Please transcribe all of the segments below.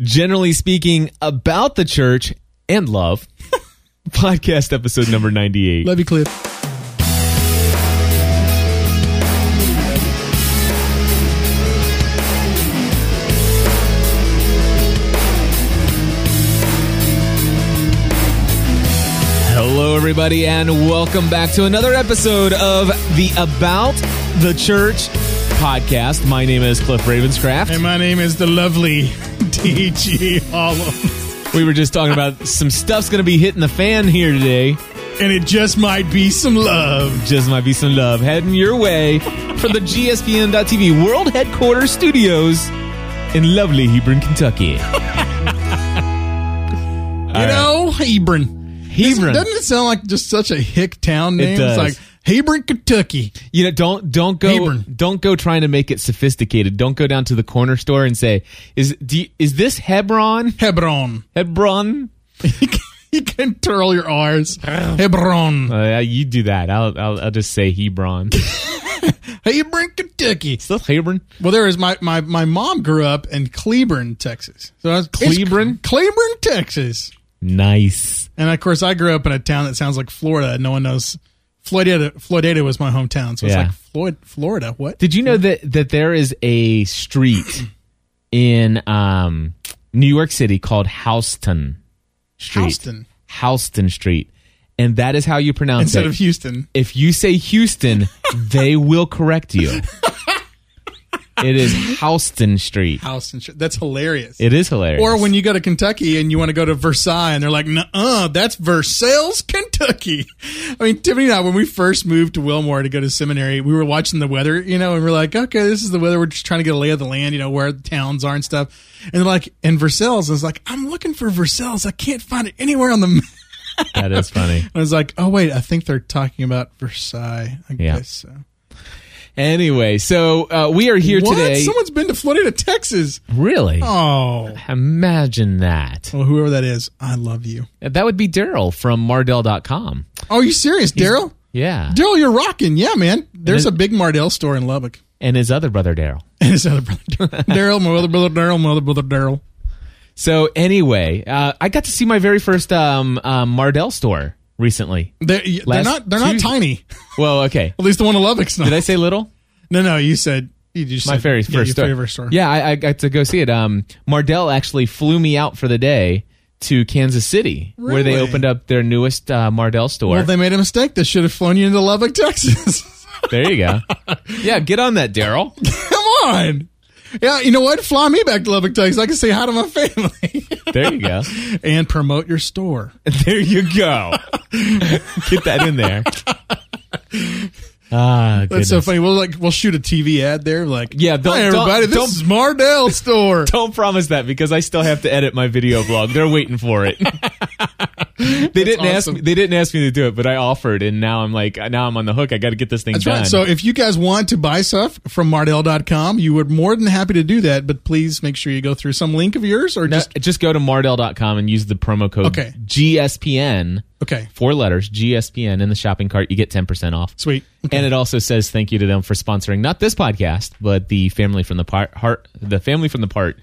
generally speaking, about the church and love. Podcast episode number 98. Love you, Cliff. Hello, everybody, and welcome back to another episode of the About the Church podcast. My name is Cliff Ravenscraft. And my name is the lovely DG Hollow. We were just talking about some stuff's going to be hitting the fan here today. And it just might be some love. Just might be some love heading your way from the GSPN.TV World Headquarters Studios in lovely Hebron, Kentucky. You know, Hebron. Hebron. Doesn't it sound like just such a hick town name? It does. It's like Hebron, Kentucky. You know, don't don't go Hebron. don't go trying to make it sophisticated. Don't go down to the corner store and say, "Is do you, is this Hebron? Hebron. Hebron?" you can twirl your R's. Hebron. Uh, you do that. I'll, I'll I'll just say Hebron. Hebron, Kentucky. Still Hebron. Well, there is my, my, my mom grew up in Cleburne, Texas. So I was, Cleburne? Cleburne, Texas. Nice. And of course, I grew up in a town that sounds like Florida. No one knows. Florida, Florida was my hometown, so it's Yeah. like Floyd, Florida. What? Did you know that that there is a street in um, New York City called Houston Street? Houston. Houston Street, and that is how you pronounce it. Instead it. of Houston. if you say Houston, they will correct you. It is Houston Street. Houston. Street. That's hilarious. It is hilarious. or when you go to Kentucky and you want to go to Versailles, and they're like, "Uh, that's Versailles, Kentucky." I mean, Tiffany and I, when we first moved to Wilmore to go to seminary, we were watching the weather, you know, and we're like, "Okay, this is the weather." We're just trying to get a lay of the land, you know, where the towns are and stuff. And like, "In Versailles," I was like, "I'm looking for Versailles. I can't find it anywhere on the." map." that is funny. I was like, "Oh wait, I think they're talking about Versailles." I Yeah. guess so. Anyway, so uh, we are here What? today. Someone's been to Floydada, Texas. really? Oh, Imagine that. well, whoever that is, I love you. That would be Daryl from Mardel.com. Oh, are you serious, Daryl? Yeah. Daryl, you're rocking. Yeah, man. There's a big Mardel store in Lubbock. And his other brother, Daryl. And his other brother, Daryl, my other brother, Daryl, my other brother, Daryl. So anyway, uh, I got to see my very first um, um, Mardel store recently. They're, they're Last not. They're not tiny. Well, okay. At least the one in Lubbock's not. Did I say little? No, no. You said you just my said, very yeah, first your store. favorite store. Yeah, I, I got to go see it. Um, Mardel actually flew me out for the day to Kansas City, where they Really? opened up their newest uh, Mardel store. Well, they made a mistake. They should have flown you into Lubbock, Texas. there you go. yeah, get on that, Daryl. Come on. Yeah, you know what? Fly me back to Lubbock, Texas. I can say hi to my family There you go. and promote your store. There you go. Get that in there. Ah, That's so funny. We'll like we'll shoot a TV ad there. Like, Yeah, don't- hi everybody. don't- this don't- is Mardel store. Don't promise that because I still have to edit my video blog. They're waiting for it. they didn't ask me. They didn't ask me to do it, but I offered, and now I'm like, now I'm on the hook. I got to get this thing That's done. right. So if you guys want to buy stuff from Mardel.com, you would more than happy to do that. But please make sure you go through some link of yours or No, just just go to mardel.com and use the promo code Okay. GSPN, okay. four letters, GSPN in the shopping cart. You get 10% off. Sweet. Okay. And it also says thank you to them for sponsoring not this podcast, but the Family from the Part Heart, the Family from the Part,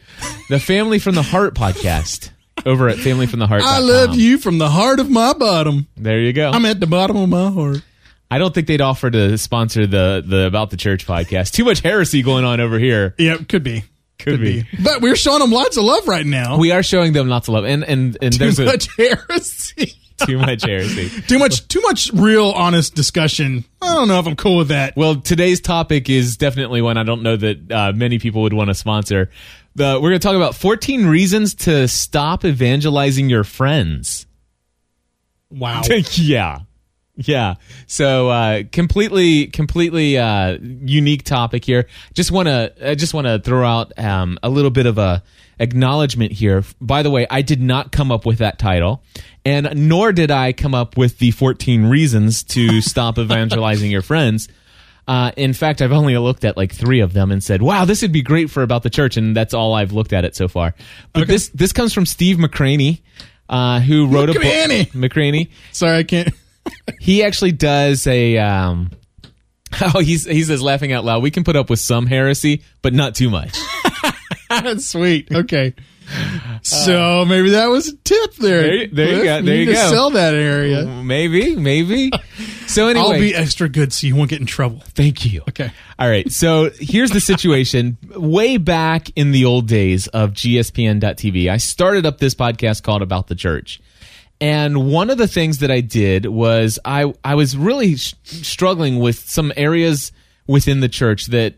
the Family from the Heart podcast over at Family from the Heart. I love you from the heart of my bottom. There you go. I'm at the bottom of my heart. I don't think they'd offer to sponsor the the About the Church podcast. Too much heresy going on over here. Yeah, could be. Could be. But we're showing them lots of love right now. We are showing them lots of love, and and and too there's a, much heresy. too much heresy. too much too much real honest discussion. I don't know if I'm cool with that. Well, today's topic is definitely one I don't know that uh, many people would want to sponsor. The, we're going to talk about 14 reasons to stop evangelizing your friends. Wow. yeah. Yeah. So uh completely completely uh unique topic here. Just want to I just want to throw out um a little bit of a acknowledgement here. By the way, I did not come up with that title and nor did I come up with the 14 reasons to stop evangelizing your friends. Uh, in fact, I've only looked at like three of them and said, "Wow, this would be great for about the church," and that's all I've looked at it so far. But this this comes from Steve McCraney, uh, who wrote a book. McCraney. McCraney Sorry, I can't. he actually does a um oh he's he says laughing out loud we can put up with some heresy but not too much sweet. Okay. so maybe that was a tip there. There you- there you Cliff. go, there need you to go. Sell that area. maybe, maybe. So anyway, I'll be extra good so you won't get in trouble. thank you. Okay. All right. So here's the situation. Way back in the old days of GSPN.TV, I started up this podcast called About the Church. And one of the things that I did was I, I was really sh- struggling with some areas within the church that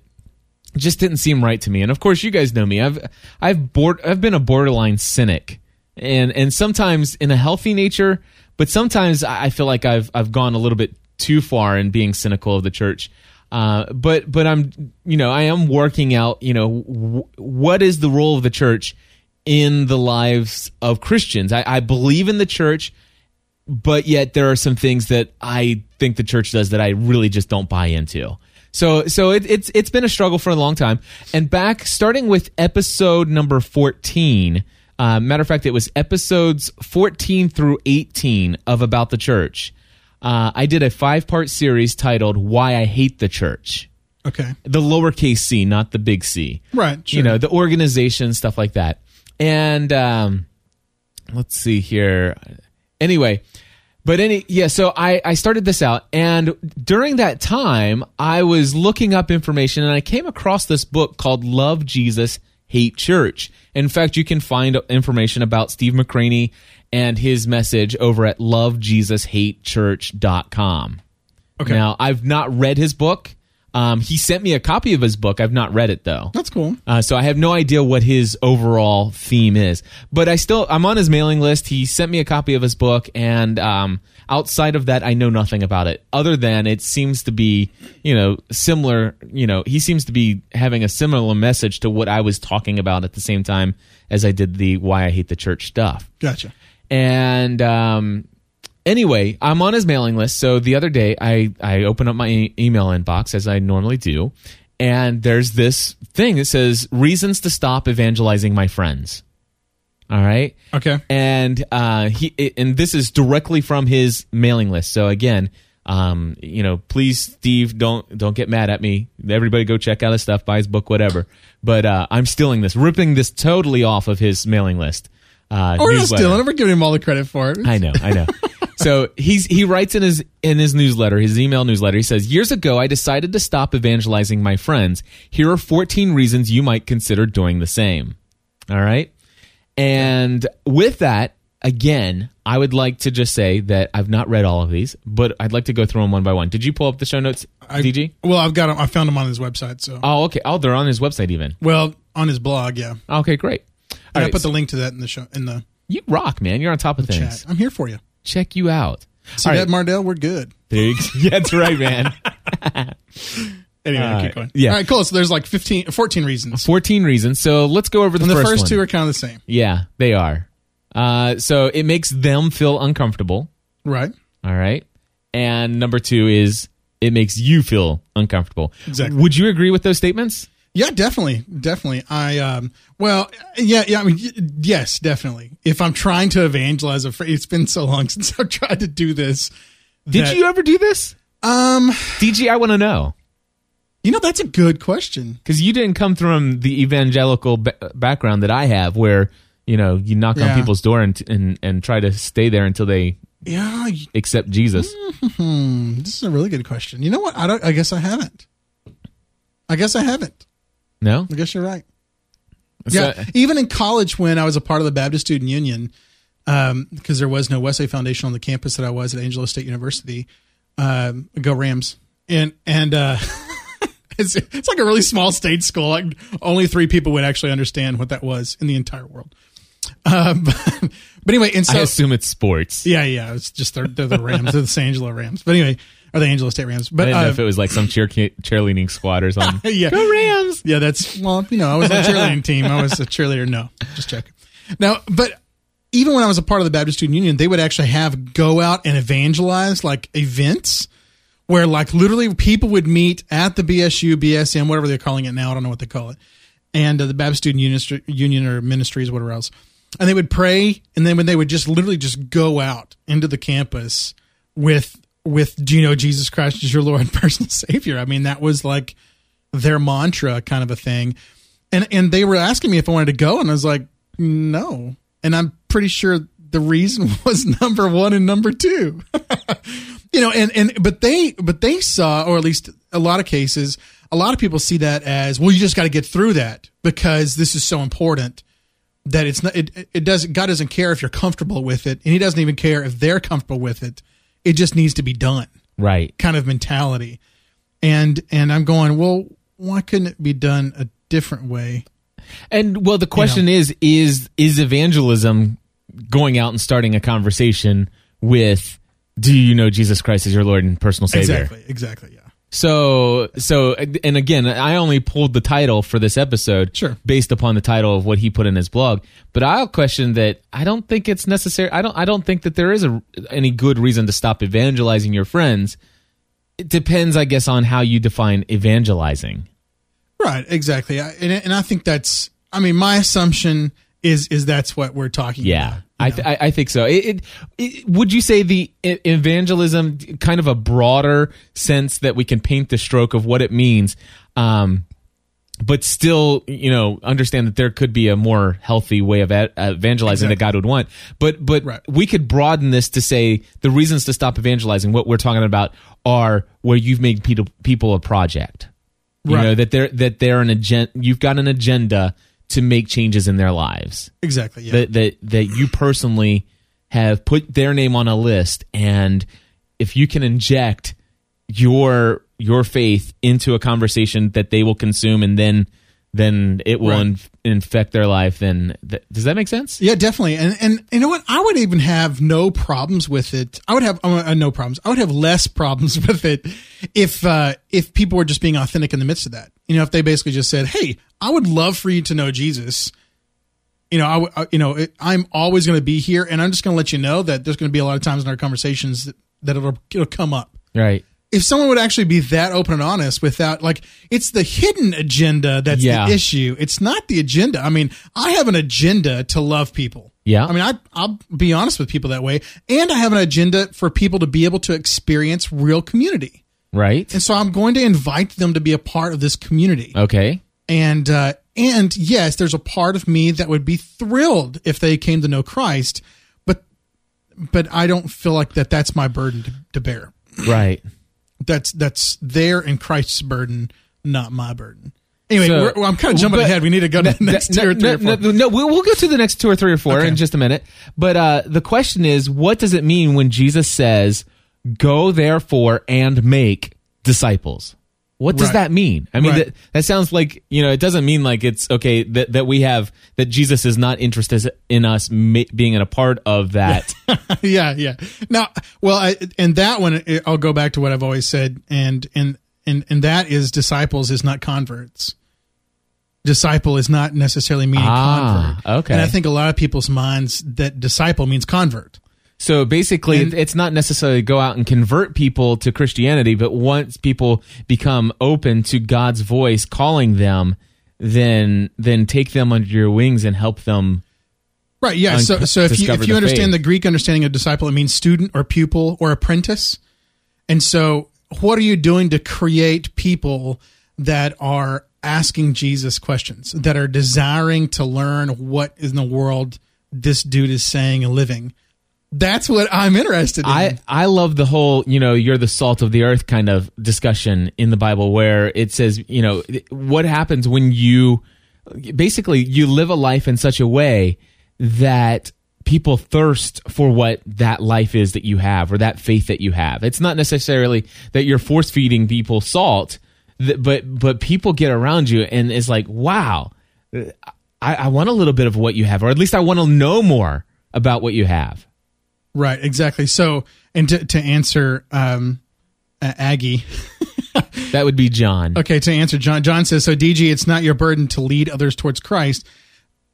just didn't seem right to me. And of course, you guys know me. I've I've bored, I've been a borderline cynic, and and sometimes in a healthy nature, but sometimes I I feel like I've I've gone a little bit too far in being cynical of the church. Uh, but but I'm you know I am working out you know w- what is the role of the church in the lives of Christians. I, I believe in the church but yet there are some things that I think the church does that I really just don't buy into. So so it, it's it's been a struggle for a long time. And back starting with episode number fourteen. Uh, matter of fact, it was episodes fourteen through eighteen of About the Church. Uh, I did a five part series titled "Why I Hate the Church." Okay. The lowercase c, not the big C Right. Sure. you know the organization stuff like that and um let's see here anyway but any yeah so i i started this out and during that time i was looking up information and i came across this book called love jesus hate church in fact you can find information about steve mccraney and his message over at lovejesushatechurch.com Okay. now i've not read his book um, he sent me a copy of his book i've not read it though That's cool. uh, so I have no idea what his overall theme is, but I still I'm on his mailing list. He sent me a copy of his book, and um, outside of that, I know nothing about it. Other than it seems to be, you know, similar. You know, he seems to be having a similar message to what I was talking about at the same time as I did the why I hate the church stuff. Gotcha. And um, anyway, I'm on his mailing list. So the other day, I I open up my e- email inbox as I normally do, and there's this thing that says reasons to stop evangelizing my friends. All right. Okay. And uh, he and this is directly from his mailing list. So again, um, you know, please, Steve, don't don't get mad at me. Everybody, go check out his stuff, buy his book, whatever. But uh, I'm stealing this, ripping this totally off of his mailing list. Uh, not stealing. We're giving him all the credit for it. I know, I know. so he's he writes in his in his newsletter, his email newsletter. He says, "Years ago, I decided to stop evangelizing my friends. Here are 14 reasons you might consider doing the same." All right, and with that, again, I would like to just say that I've not read all of these, but I'd like to go through them one by one. Did you pull up the show notes, I, DG? Well, I've got him. I found them on his website. So, Oh, okay. Oh, they're on his website even. well, on his blog, yeah. Okay, great. All I right, put the link to that in the show in the you rock, man. You're on top of things. chat. I'm here for you. Check you out. See All that, right. Mardel? We're good. There you- yeah, that's right, man. Anyway, Uh, keep going. yeah. All right, cool. So there's like 15, 14 reasons. 14 reasons. So let's go over the, And the first, two are kind of the same. Yeah, they are. Uh, so it makes them feel uncomfortable. Right. All right. And number two is it makes you feel uncomfortable. Exactly. Would you agree with those statements? Yeah, definitely, definitely. I um, well, yeah, yeah. I mean, yes, definitely. If I'm trying to evangelize a friend, it's been so long since I've tried to do this. Did that- you ever do this? Um, DG, I want to know. you know, that's a good question. Because you didn't come from the evangelical ba- background that I have, where, you know, you knock on people's door and, and, and try to stay there until they Yeah, accept Jesus. hmm, this is a really good question. You know what? I don't. I guess I haven't. I guess I haven't. No? I guess you're right. Yeah, even in college when I was a part of the Baptist Student Union, because there was no Wesley Foundation on the campus that I was at Angelo State University. Um, go Rams! And and uh, it's it's like a really small state school. Like only three people would actually understand what that was in the entire world. Um, but, but anyway, and so I assume it's sports. yeah, yeah, it's just they're, they're the Rams, they're the San Angelo Rams. But anyway, or the Angelo State Rams. But I didn't know uh, if it was like some cheer cheerleading squad or something. yeah. Go Rams! Yeah, that's well, you know, I was on the cheerleading team. I was a cheerleader. No, just checking. Now, but even when I was a part of the Baptist Student Union, they would actually have go out and evangelize like events where like literally people would meet at the BSU, BSM, whatever they're calling it now. I don't know what they call it. And uh, the Baptist Student Union, Union or ministries, whatever else. And they would pray. And then when they would just literally just go out into the campus with, with, do you know Jesus Christ is your Lord and personal savior? I mean, that was like, their mantra kind of a thing. And and they were asking me if I wanted to go and I was like, No. And I'm pretty sure the reason was number one and number two. you know, and, and, but they, but they saw, or at least a lot of cases, a lot of people see that as, well, you just got to get through that because this is so important that it's not, it, it does, God doesn't care if you're comfortable with it and he doesn't even care if they're comfortable with it. It just needs to be done Right. kind of mentality. And, and I'm going, well, why couldn't it be done a different way? And well, the question is is is evangelism going out and starting a conversation with do you know Jesus Christ as your Lord and personal savior? Exactly. Exactly. So so and again, I only pulled the title for this episode Sure. based upon the title of what he put in his blog, but I'll question that I don't think it's necessary. I don't I don't think that there is a any good reason to stop evangelizing your friends. It depends, I guess, on how you define evangelizing. Right, exactly. I, and, and I think that's. I mean, my assumption is is that's what we're talking. Yeah, about. I, th- I I think so. It, it, it, would you say the evangelism, kind of a broader sense that we can paint the stroke of what it means, um, but still, you know, understand that there could be a more healthy way of evangelizing that God would want. But but Right. we could broaden this to say the reasons to stop evangelizing. What we're talking about are where you've made people people a project. You Right. know that they're that they're an agenda. You've got an agenda to make changes in their lives exactly. Yeah, that that that you personally have put their name on a list and if you can inject your your faith into a conversation that they will consume and then then it will Right. inf- infect their life then th- does that make sense yeah, definitely. And and you know what? I would even have no problems with it. I would have uh, no problems. I would have less problems with it if uh, if people were just being authentic in the midst of that. You know, if they basically just said, "Hey, I would love for you to know Jesus." You know, I, uh, you know, it, I'm always going to be here, and I'm just going to let you know that there's going to be a lot of times in our conversations that, that it'll, it'll come up. right if someone would actually be that open and honest without like it's the hidden agenda that's Yeah. the issue it's not the agenda i mean i have an agenda to love people Yeah. i mean I, i'll be honest with people that way and i have an agenda for people to be able to experience real community right and so i'm going to invite them to be a part of this community okay and uh, and yes there's a part of me that would be thrilled if they came to know christ but but i don't feel like that that's my burden to, to bear right that's that's their and Christ's burden, not my burden. Anyway, So- we're, well, I'm kind of jumping ahead. We need to go to the next no, two or three no, or four. no, we'll go to the next two or three or four Okay. in just a minute. But uh, the question is, what does it mean when Jesus says, "Go therefore and make disciples"? What does Right. that mean? I mean, Right. that, that sounds like you know, it doesn't mean like it's okay that that we have that Jesus is not interested in us ma- being in a part of that. yeah, yeah. Now, well, I, and that one, I'll go back to what I've always said, and and and and that is disciples is not converts. Disciple is not necessarily meaning Ah, convert. okay. And I think a lot of people's minds that disciple means convert. So basically, And- it's not necessarily go out and convert people to Christianity, but once people become open to God's voice calling them, then then take them under your wings and help them. Right. Yeah. un- So, so if you if you the understand faith. the Greek understanding of disciple, it means student or pupil or apprentice. And so, what are you doing to create people that are asking Jesus questions, that are desiring to learn what in the world this dude is saying and living? That's what I'm interested in. I I love the whole you know you're the salt of the earth kind of discussion in the Bible where it says you know what happens when you basically you live a life in such a way that people thirst for what that life is that you have or that faith that you have. It's not necessarily that you're force feeding people salt, but but people get around you and it's like wow, I, I want a little bit of what you have, or at least I want to know more about what you have. Right. Exactly. So, and to, to answer um, uh, Aggie, That would be John. Okay, to answer John, John says, so DG, it's not your burden to lead others towards Christ.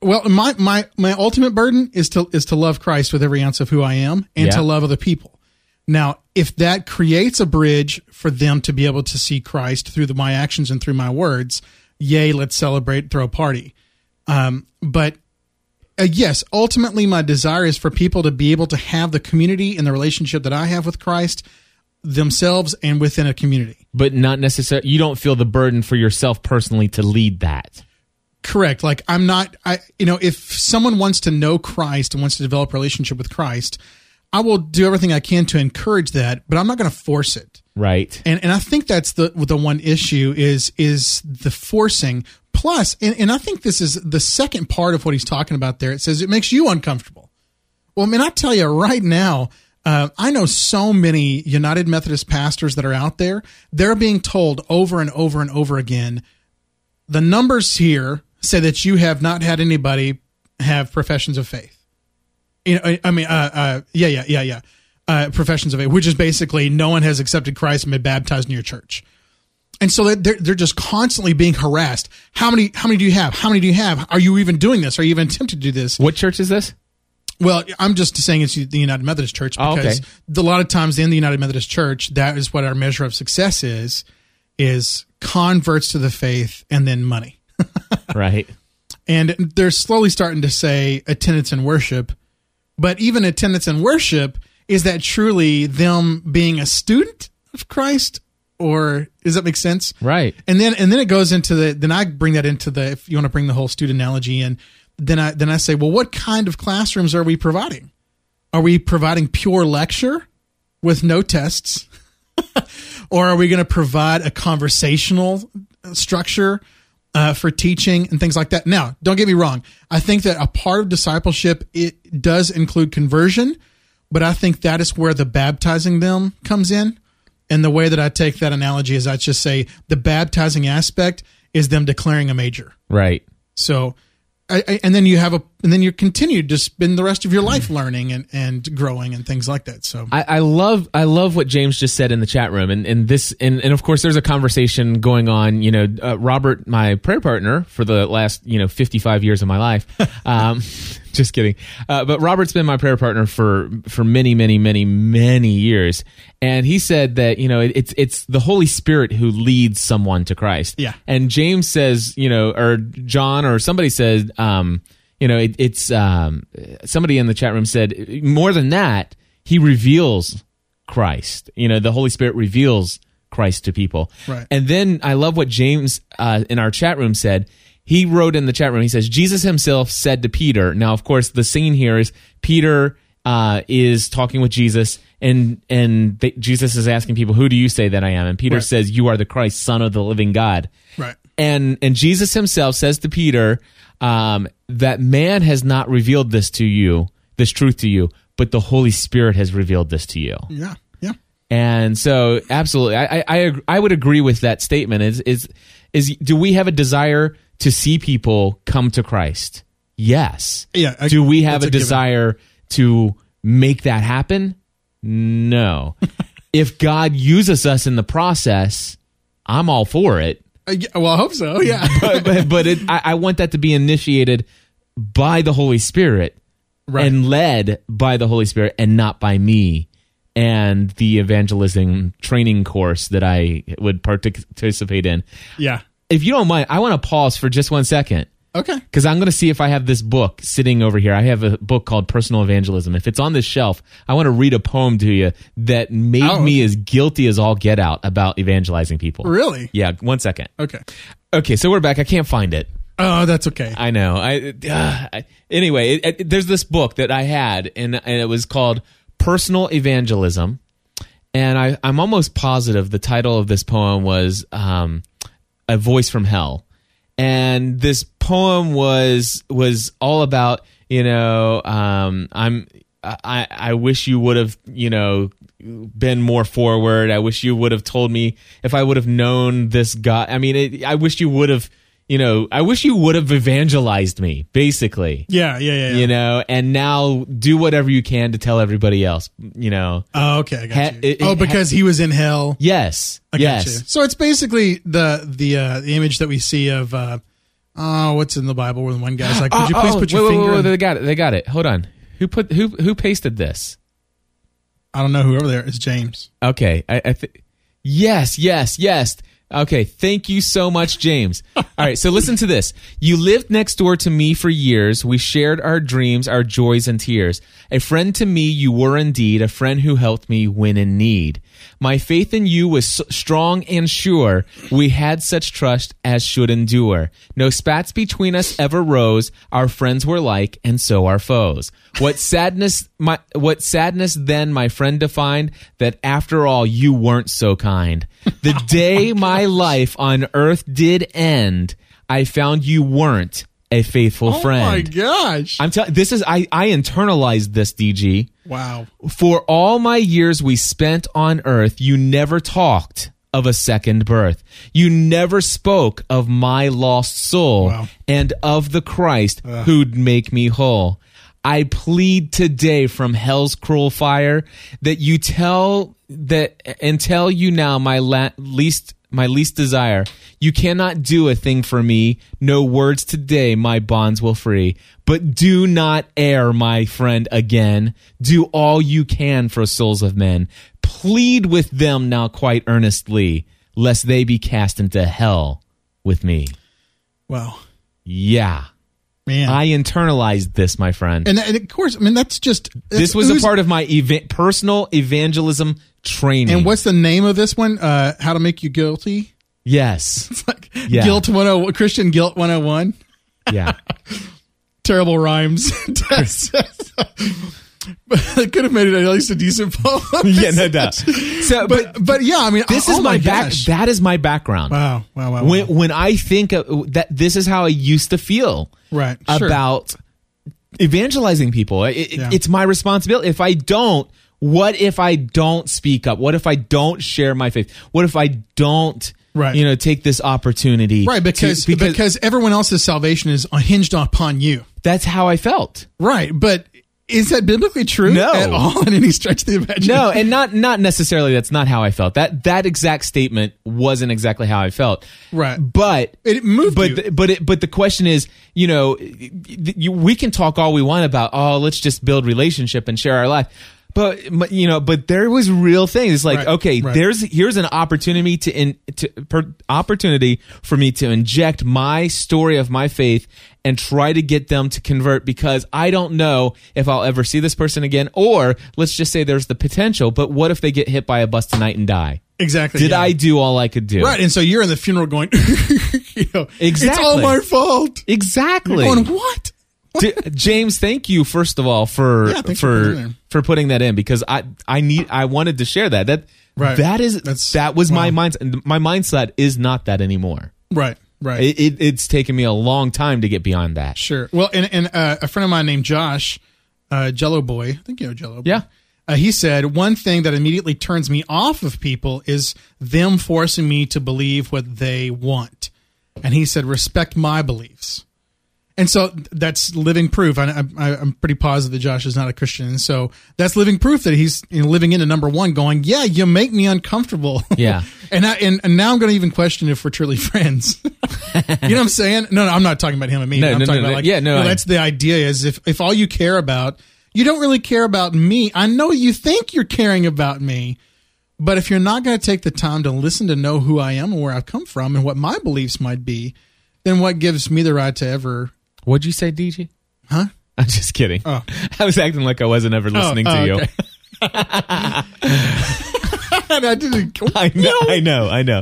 Well, my my my ultimate burden is to is to love Christ with every ounce of who I am and Yeah. to love other people. Now, if that creates a bridge for them to be able to see Christ through the, my actions and through my words, yay, let's celebrate, throw a party. Um, but uh, yes, ultimately, my desire is for people to be able to have the community and the relationship that I have with Christ themselves and within a community. but not necessarily you don't feel the burden for yourself personally to lead that Correct. Like I'm not I you know, if someone wants to know Christ and wants to develop a relationship with Christ, I will do everything I can to encourage that, but I'm not going to force it. Right. And and I think that's the the one issue is is the forcing. Plus, and, and I think this is the second part of what he's talking about there. It says it makes you uncomfortable. Well, I mean, I tell you right now, uh, I know so many United Methodist pastors that are out there. They're being told over and over and over again, the numbers here say that you have not had anybody have professions of faith. You know, I, I mean, uh, uh, yeah, yeah, yeah, yeah. Uh, professions of faith, which is basically no one has accepted Christ and been baptized in your church. And so they're, they're just constantly being harassed. How many, how many do you have? How many do you have? Are you even doing this? Are you even attempting to do this? What church is this? Well, I'm just saying it's the United Methodist Church Oh, because okay. a lot of times in the United Methodist Church, that is what our measure of success is, is converts to the faith and then money. Right. And they're slowly starting to say attendance and worship, but even attendance and worship, is that truly them being a student of Christ? Or does that make sense? Right. and then and then it goes into the then I bring that into the if you want to bring the whole student analogy in then I then I say well what kind of classrooms are we providing? Are we providing pure lecture with no tests? Or are we going to provide a conversational structure uh, for teaching and things like that? Now don't get me wrong. I think that a part of discipleship it does include conversion but I think that is where the baptizing them comes in and the way that I take that analogy is I just say the baptizing aspect is them declaring a major. Right. So, I, I, and then you have a, and then you continue to spend the rest of your life learning and, and growing and things like that. So, I, I love I love what James just said in the chat room, and and this and, and of course there's a conversation going on. You know, uh, Robert, my prayer partner for the last you know 55 years of my life. Um, just kidding, uh, but Robert's been my prayer partner for for many many many many years, and he said that you know it, it's it's the Holy Spirit who leads someone to Christ. Yeah. and James says you know or John or somebody said. Um, you know, it, it's um, somebody in the chat room said more than that, he reveals Christ. You know, the Holy Spirit reveals Christ to people. Right. And then I love what James uh, in our chat room said. He wrote in the chat room, he says, Jesus himself said to Peter. Now, of course, the scene here is Peter uh, is talking with Jesus, and and they, Jesus is asking people, "Who do you say that I am?" And Peter Right. says, "You are the Christ, Son of the living God." right. and and Jesus himself says to Peter um, that man has not revealed this to you, this truth to you, but the Holy Spirit has revealed this to you. Yeah. Yeah. And so, absolutely, I I, I, I would agree with that statement. Is is is do we have a desire to see people come to Christ? Yes. Yeah, I- do we have a, a given. desire to make that happen? No. if God uses us in the process, I'm all for it Uh, well, I hope so. Yeah. but but, but it, I, I want that to be initiated by the Holy Spirit Right. and led by the Holy Spirit and not by me and the evangelism training course that I would partic- participate in. yeah. If you don't mind, I want to pause for just one second Okay. because I'm going to see if I have this book sitting over here. I have a book called Personal Evangelism. If it's on this shelf, I want to read a poem to you that made Oh. me as guilty as all get out about evangelizing people. Really? Yeah, one second. Okay. Okay, so we're back. I can't find it. Oh, that's okay. I know. I, uh, I anyway. It, it, there's this book that I had, and and it was called Personal Evangelism, and I I'm almost positive the title of this poem was um, a voice from hell, and this poem was was all about you know um, I'm I I wish you would have you know been more forward. I wish you would have told me if I would have known this guy. I mean, it, I wish you would have you know, I wish you would have evangelized me, basically. yeah. Yeah. Yeah. yeah. You know, and now do whatever you can to tell everybody else, you know. oh, okay. I got Ha- you. it- oh, because he was in hell. Yes. I got yes. you. So it's basically the the uh, the image that we see of uh, oh, what's in the Bible where the one guy's like, "Could you Oh, please oh, put your wait, wait, finger?" wait, in-" they got it. They got it. Hold on. Who put who who pasted this? I don't know who over there is James. Okay. I, I th- yes, yes, yes. Okay, thank you so much, James. All right, so listen to this. You lived next door to me for years. We shared our dreams, our joys, and tears. A friend to me, you were indeed, a friend who helped me when in need. My faith in you was s- strong and sure. We had such trust as should endure. No spats between us ever rose. Our friends were like, and so our foes. What sadness, my, what sadness then my friend defined that after all you weren't so kind. The day my life on earth did end, I found you weren't a faithful Oh friend. Oh my gosh! I'm telling this is I I internalized this DG. Wow. For all my years we spent on earth, you never talked of a second birth. You never spoke of my lost soul Wow. and of the Christ who'd make me whole. I plead today from hell's cruel fire that you tell that and tell you now my la- least my least desire. You cannot do a thing for me. No words today my bonds will free. But do not err, my friend, again. Do all you can for souls of men. Plead with them now quite earnestly, lest they be cast into hell with me. Wow. Yeah. Man. I internalized this, my friend. and, and of course, I mean that's just that's this was a part of my eva- personal evangelism training. And what's the name of this one? Uh, How to make you guilty? Yes. It's like Yeah. guilt 101 Christian guilt 101. Yeah. Terrible rhymes. but I could have made it at least a decent poem. yeah, no doubt. So, but, But but yeah, I mean this oh is my, back. That is my background. Wow, wow, wow. When wow. when I think of, that, this is how I used to feel Right, sure. about evangelizing people. It- Yeah. It's my responsibility. If I don't, what if I don't speak up? What if I don't share my faith? What if I don't, Right. you know, take this opportunity? Right, to- because, because everyone else's salvation is hinged upon you. that's how I felt. Right, but is that biblically true No. at all in any stretch of the imagination? No, and not not necessarily. That's not how I felt. That that exact statement wasn't exactly how I felt. Right. But It moved But the- but it, but the question is, you know, you, we can talk all we want about. Oh, let's just build relationship and share our life. But you know, but there was real things. It's like Right, okay, right. there's here's an opportunity to in to per, opportunity for me to inject my story of my faith and try to get them to convert because I don't know if I'll ever see this person again. Or let's just say there's the potential. But what if they get hit by a bus tonight and die? Exactly. Did yeah. I do all I could do? Right, and so you're in the funeral going, you know, It's all Exactly. my fault. Exactly. Going, what? D- James, thank you first of all for Yeah, for putting for for putting that in because I I need I wanted to share that that Right. that is That's- that was my mindset. My mindset is not that anymore. Right, right. It, it, it's taken me a long time to get beyond that. Sure. Well, and and uh, a friend of mine named Josh, uh, Jello Boy, I think you know Jello. Boy. Yeah. Uh, he said one thing that immediately turns me off of people is them forcing me to believe what they want, and he said respect my beliefs. And so that's living proof. I, I, I'm pretty positive that Josh is not a Christian, and so that's living proof that he's you know, living into number one. Going, yeah, you make me uncomfortable. Yeah. and I, and, and now I'm going to even question if we're truly friends. you know what I'm saying? No, no, I'm not talking about him and me. No, I'm no, talking no, about like, Yeah, no, I- that's the idea. Is if if all you care about, you don't really care about me. I know you think you're caring about me, but if you're not going to take the time to listen to know who I am and where I've come from and what my beliefs might be, then what gives me the right to ever? What'd you say, DG? Huh? I'm just kidding. Oh. I was acting like I wasn't ever listening oh, to you. okay. And I didn't. I know, I know, I know.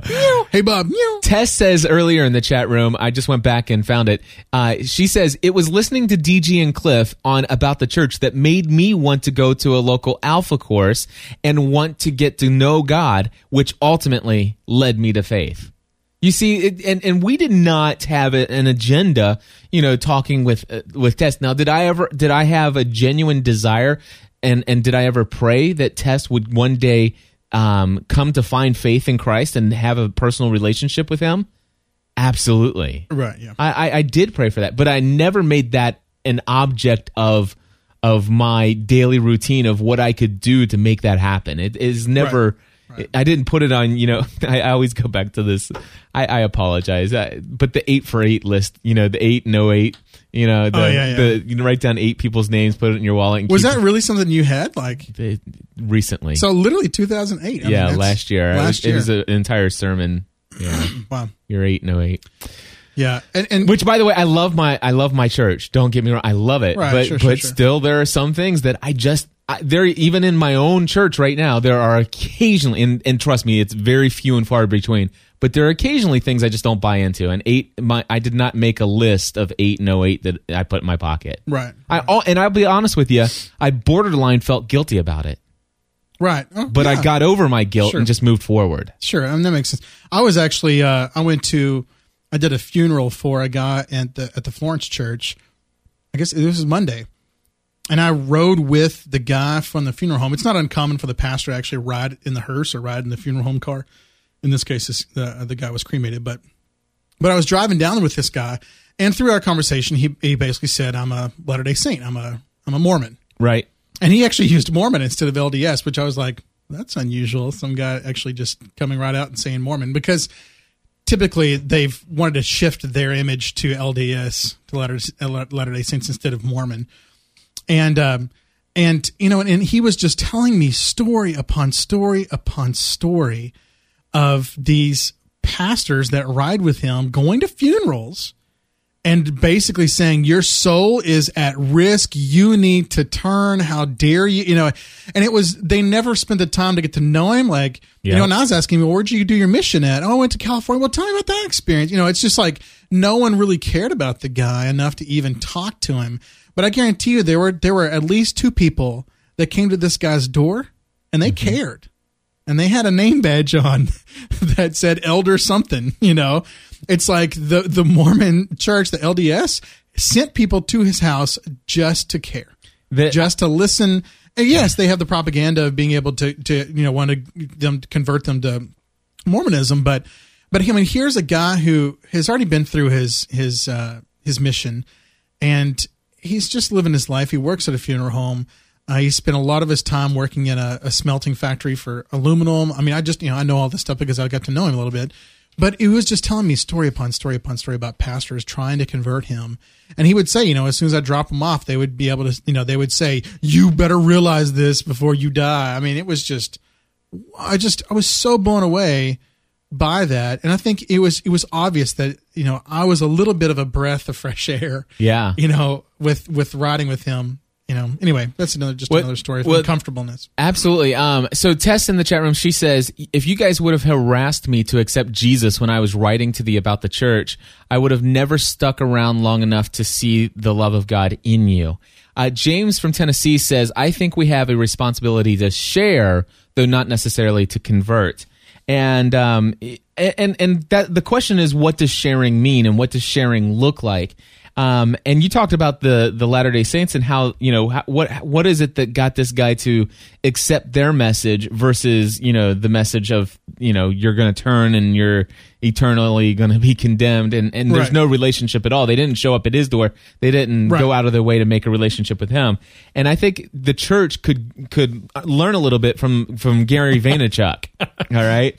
Hey, Bob. Tess says earlier in the chat room, I just went back and found it. Uh, she says, It was listening to DG and Cliff on About the Church that made me want to go to a local Alpha course and want to get to know God, which ultimately led me to faith. You see, it, and and we did not have a, an agenda, you know, talking with uh, with Tess. Now, did I ever did I have a genuine desire, and and did I ever pray that Tess would one day um, come to find faith in Christ and have a personal relationship with Him? Absolutely. Right. Yeah. I, I, I did pray for that, but I never made that an object of of my daily routine of what I could do to make that happen. It is never. I didn't put it on. You know, I, I always go back to this. I, I apologize, I, but the eight for eight list. You know, the eight no eight. You know, oh, the, Oh, yeah, yeah. the you know, write down eight people's names, put it in your wallet. And Was that really something you had? Like, it recently? so literally 2008. I yeah, that's- last year. Last it, year. was an entire sermon Yeah, Wow. you're eight no eight. Yeah. And, and Which, by the way, I love my I love my church. Don't get me wrong, I love it. Right, but sure, sure, but sure. still, there are some things that I just I, there even in my own church right now. There are occasionally, and, and trust me, it's very few and far between. But there are occasionally things I just don't buy into. And eight, my I did not make a list of eight and oh eight that I put in my pocket. right. I all, and I'll be honest with you, I borderline felt guilty about it, Right. Oh, but I got over my guilt Sure. and just moved forward. Sure, I mean, that makes sense. I was actually uh, I went to I did a funeral for a guy at the at the Florence Church. I guess this was Monday, and I rode with the guy from the funeral home. It's not uncommon for the pastor to actually ride in the hearse or ride in the funeral home car. In this case, this, the uh, the guy was cremated, but but I was driving down with this guy, and through our conversation, he he basically said, "I'm a Latter Day Saint. I'm a I'm a Mormon." Right. And he actually used Mormon instead of LDS, which I was like, that's unusual. Some guy actually just coming right out and saying Mormon because typically they've wanted to shift their image to LDS to Latter Latter Day Saints instead of Mormon, and um, and you know, and, and he was just telling me story upon story upon story of these pastors that ride with him going to funerals and basically saying your soul is at risk. You need to turn. How dare you? You know and it was they never spent the time to get to know him. Like you know and i was asking him well, where'd you do your mission at? Oh i went to california. Well tell me about that experience. You know it's just like no one really cared about the guy enough to even talk to him but i guarantee you there were there were at least two people that came to this guy's door and they cared. And they had a name badge on that said elder something you know? It's like the the mormon church the lds sent people to his house just to care. The- just to listen. And yes they have the propaganda of being able to to you know want to them to convert them to mormonism but but I mean here's a guy who has already been through his his uh his mission and he's just living his life. He works at a funeral home. Uh, he spent a lot of his time working in a, a smelting factory for aluminum. I mean, I just you know I know all this stuff because I got to know him a little bit. But he was just telling me story upon story upon story about pastors trying to convert him. And he would say, you know, as soon as I drop him off, they would be able to, you know, they would say, "You better realize this before you die." I mean, it was just, I just, I was so blown away by that, and I think it was it was obvious that you know I was a little bit of a breath of fresh air Yeah. you know, with with riding with him. You know, anyway, that's another just What- another story of what- uncomfortableness. Absolutely. Um, so Tess in the chat room, she says, if you guys would have harassed me to accept Jesus when I was writing to thee about the church, I would have never stuck around long enough to see the love of God in you. Uh, James from Tennessee says, I think we have a responsibility to share, though not necessarily to convert. And um, and and that the question is, what does sharing mean, and what does sharing look like? Um, and you talked about the the Latter Day Saints and how you know how, what what is it that got this guy to accept their message versus you know the message of you know you're going to turn and you're eternally going to be condemned and and there's Right. no relationship at all. They didn't show up at his door. They didn't Right. go out of their way to make a relationship with him. And I think the church could could learn a little bit from from Gary Vaynerchuk. all right.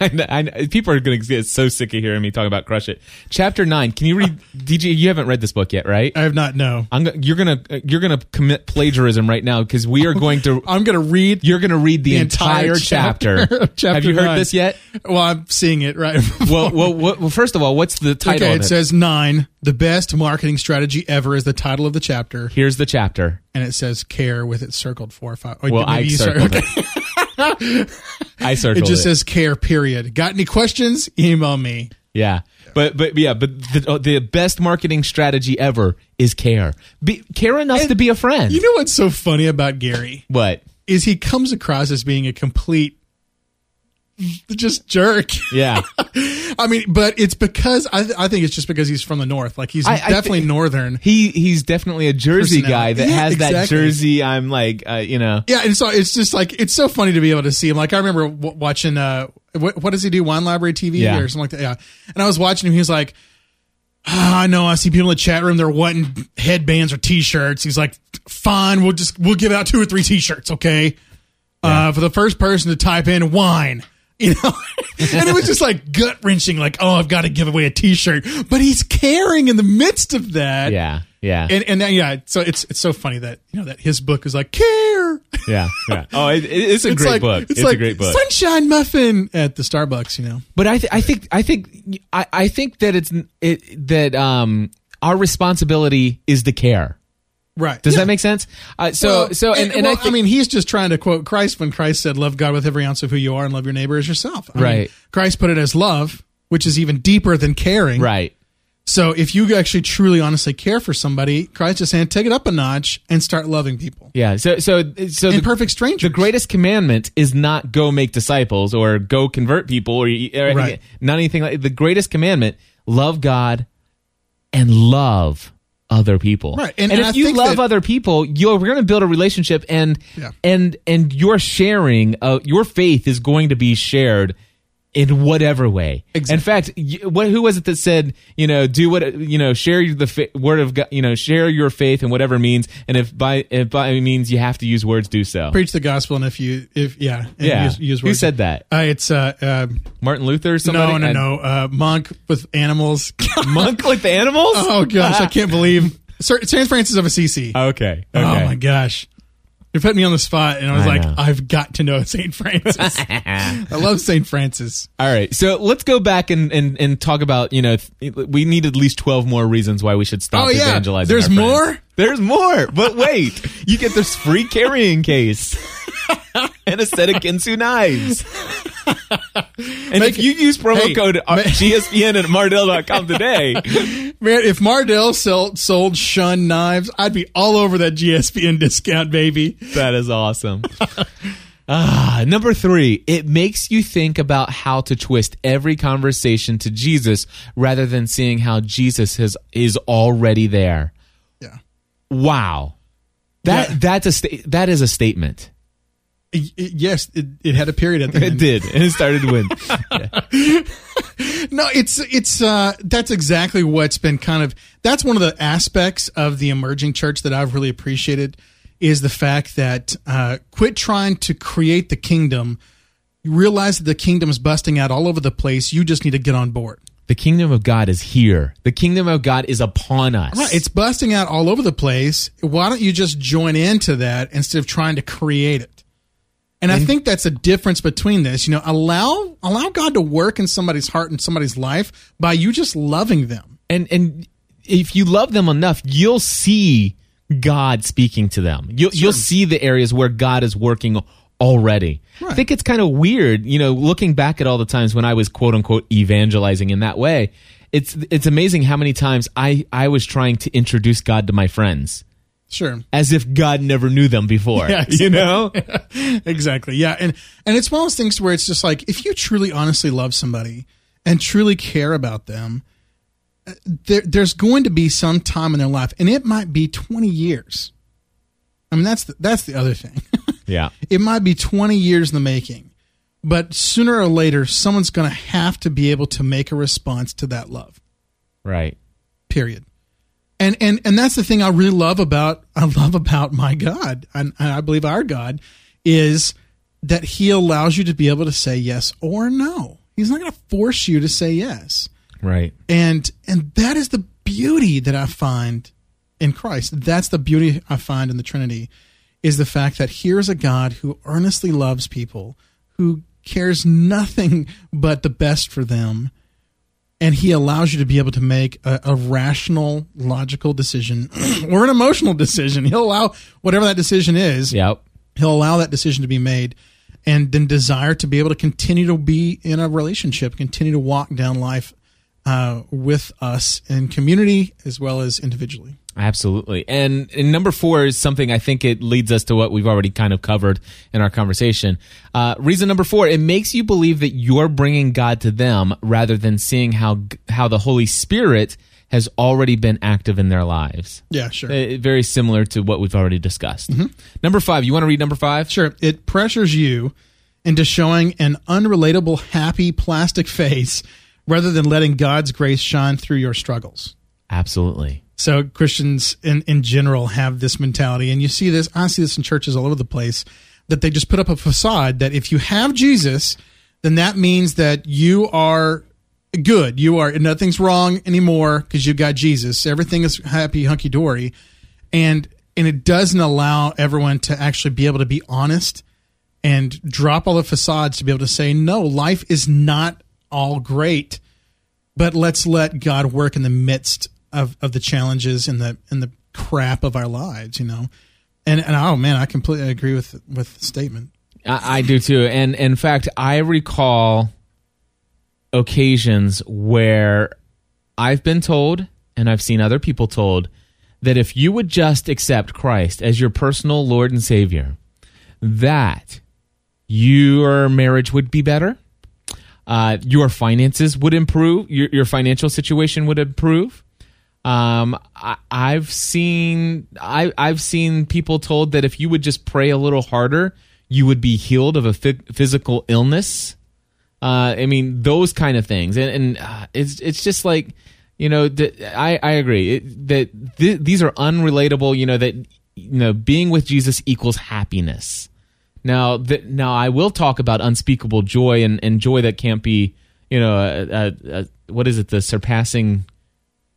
I, I, people are going to get so sick of hearing me talk about Crush It. Chapter nine. Can you read, DG? You haven't read this book yet, right? I have not no. I'm, go- you're gonna uh, you're gonna commit plagiarism right now because we are going to. I'm going to read. You're gonna read the, The entire, entire chapter. chapter Have you heard nine. this yet? Well, I'm seeing it right. Well, well, well, first of all, what's the title? okay, of it says nine. The best marketing strategy ever is the title of the chapter, Here's the chapter. and it says care with it circled four or five. oh, Well, I circled okay. it. I circled It just it. says care. Period. Got any questions? Email me. Yeah. But but yeah, but the, uh, the best marketing strategy ever is care. Be, care enough to be a friend. You know what's so funny about Gary what? is he comes across as being a complete just jerk. Yeah. I mean, but it's because I, th- I think it's just because he's from the north. Like he's I- I definitely northern. he he's definitely a Jersey guy that Yeah, has that. Jersey. I'm like, uh, you know, Yeah, and so it's just like it's so funny to be able to see him. Like I remember w- watching uh, what, what does he do? Wine Library TV Yeah. or something like that. Yeah, and I was watching him. He was like, "Ah, I know. I see people in the chat room. They're wanting headbands or T-shirts. He's like, fine. We'll just we'll give out two or three T-shirts, okay? Uh, for the first person to type in wine. You know, and it was just like gut wrenching. Like, oh, I've got to give away a T-shirt, but he's caring in the midst of that. Yeah, yeah, and and then, yeah. So it's it's so funny that you know that his book is like care. yeah, yeah. Oh, it, it's a It's great like book. it's, It's, like a great book. sunshine muffin at the Starbucks. You know, But I, th- I think, I think, I, I think that it's it that um our responsibility is the care. Right? Does Yeah. that make sense? Uh, so, Well, so, and, and, well, I, think, mean, he's just trying to quote Christ when Christ said, "Love God with every ounce of who you are, and love your neighbor as yourself." I mean, Right. Christ put it as love, which is even deeper than caring. right. So, if you actually truly, honestly care for somebody, Christ is saying, take it up a notch and start loving people. Yeah. So, so, so the, perfect strangers. the greatest commandment is not go make disciples or go convert people or, or Right. not anything like the greatest commandment. Love God and love other people. Right. And- And, and if you love that- other people, you're going to build a relationship and, Yeah. and, and your sharing, uh, your faith is going to be shared in whatever way. Exactly. In fact, what, who was it that said, you know, do what, you know, share the fa- word of God, you know, share your faith in whatever means. And if by, if by means you have to use words, do so. Preach the gospel, and if you, if yeah, and Yeah. use, use Who said that? Uh, it's uh, uh, Martin Luther or somebody? no, no, no, uh, monk with animals. Monk with the animals? oh gosh, I can't believe Sir, Saint Francis of Assisi. Okay. Okay. Oh my gosh. You're putting me on the spot, and I was I like, know. I've got to know St. Francis. I love St. Francis. All right. So let's go back and, and, and talk about, you know, th- we need at least 12 more reasons why we should stop Oh, yeah. evangelizing. There's our more? There's more. But wait, you get this free carrying case and a set of Ginsu knives. And Make if you use promo hey, code uh, GSPN at Mardel.com today, Man, if Mardell sell, sold Shun knives, I'd be all over that GSPN discount, baby. That is awesome. ah, number three, it makes you think about how to twist every conversation to Jesus rather than seeing how Jesus is, is already there. Yeah. Wow. That Yeah. that's a sta- that is a statement. Y- y- Yes, it, it had a period at the end. It did, and it started to win. No, it's it's uh that's exactly what's been kind of that's one of the aspects of the emerging church that I've really appreciated is the fact that uh quit trying to create the kingdom. You realize that the kingdom is busting out all over the place. You just need to get on board. The kingdom of God is here. The kingdom of God is upon us. Right, it's busting out all over the place. Why don't you just join into that instead of trying to create it? And I think that's a difference between this. You know, allow allow God to work in somebody's heart and somebody's life by you just loving them. and and if you love them enough, you'll see God speaking to them. You'll you'll see the areas where God is working already. I think it's kind of weird, you know, looking back at all the times when I was quote unquote evangelizing in that way. It's it's amazing how many times I I was trying to introduce God to my friends Sure. as if God never knew them before. Yeah, You know? exactly. Yeah, and and it's one of those things where it's just like if you truly honestly love somebody and truly care about them, uh, there, there's going to be some time in their life, and it might be 20 years. I mean, that's the, that's the other thing. yeah. it might be 20 years in the making, but sooner or later, someone's going to have to be able to make a response to that love. Right. Period. And and and that's the thing I really love about I love about my God and, and I believe our God is that He allows you to be able to say yes or no. He's not going to force you to say yes. Right. And and that is the beauty that I find in Christ. That's the beauty I find in the Trinity is the fact that here's a God who earnestly loves people, who cares nothing but the best for them, and he allows you to be able to make a, a rational, logical decision or an emotional decision. He'll allow whatever that decision is Yep. he'll allow that decision to be made and then desire to be able to continue to be in a relationship continue to walk down life uh, with us in community as well as individually Absolutely. And, and number four is something I think it leads us to what we've already kind of covered in our conversation. Uh, reason number four, it makes you believe that you're bringing God to them rather than seeing how, how the Holy Spirit has already been active in their lives. yeah sure Uh, very similar to what we've already discussed. Number five, you want to read number five? sure it pressures you into showing an unrelatable happy plastic face rather than letting god's grace shine through your struggles Absolutely. So Christians in, in general have this mentality, and you see this. I see this in churches all over the place that they just put up a facade that if you have Jesus, then that means that you are good. You are nothing's wrong anymore because you've got Jesus. Everything is happy, hunky dory, and and it doesn't allow everyone to actually be able to be honest and drop all the facades to be able to say, no, life is not all great, but let's let God work in the midst of, of the challenges and the and the crap of our lives, you know. And and oh man, I completely agree with with the statement. I, I do too. And in fact, I recall occasions where I've been told and I've seen other people told that if you would just accept Christ as your personal Lord and Savior, that your marriage would be better, uh, your finances would improve, your, your financial situation would improve. Um, I, I've seen I, I've seen people told that if you would just pray a little harder, you would be healed of a physical illness. Uh, I mean, those kind of things, and, and uh, it's it's just like you know, th- I I agree it, that th- these are unrelatable. You know that you know being with Jesus equals happiness. Now, th- now I will talk about unspeakable joy and, and joy that can't be, you know, a, a, a, what is it? The surpassing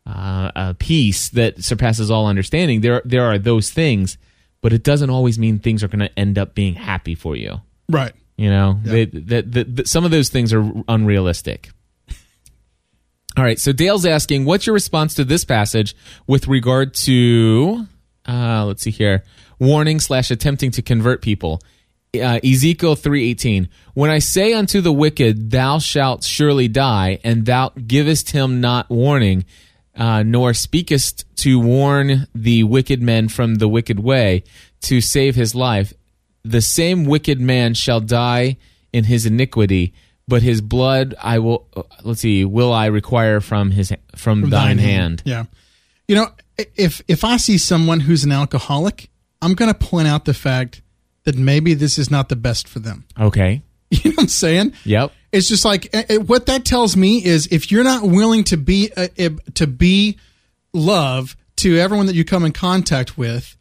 uh, peace that surpasses all understanding. There, there are those things, but it doesn't always mean things are going to end up being happy for you. Right. You know, yeah. they, some of those things are unrealistic. All right. So Dale's asking, what's your response to this passage with regard to, uh, let's see here, warning slash attempting to convert people? Uh, Ezekiel 3:18 When I say unto the wicked thou shalt surely die and thou givest him not warning uh, nor speakest to warn the wicked men from the wicked way to save his life the same wicked man shall die in his iniquity, but his blood I will uh, let's see, will I require from his from, from thine, thine hand. hand. Yeah. You know, if if I see someone who's an alcoholic, I'm going to point out the fact that maybe this is not the best for them. Okay. You know what I'm saying? Yep. It's just like it, what that tells me is if you're not willing to be uh, to be love to everyone that you come in contact with,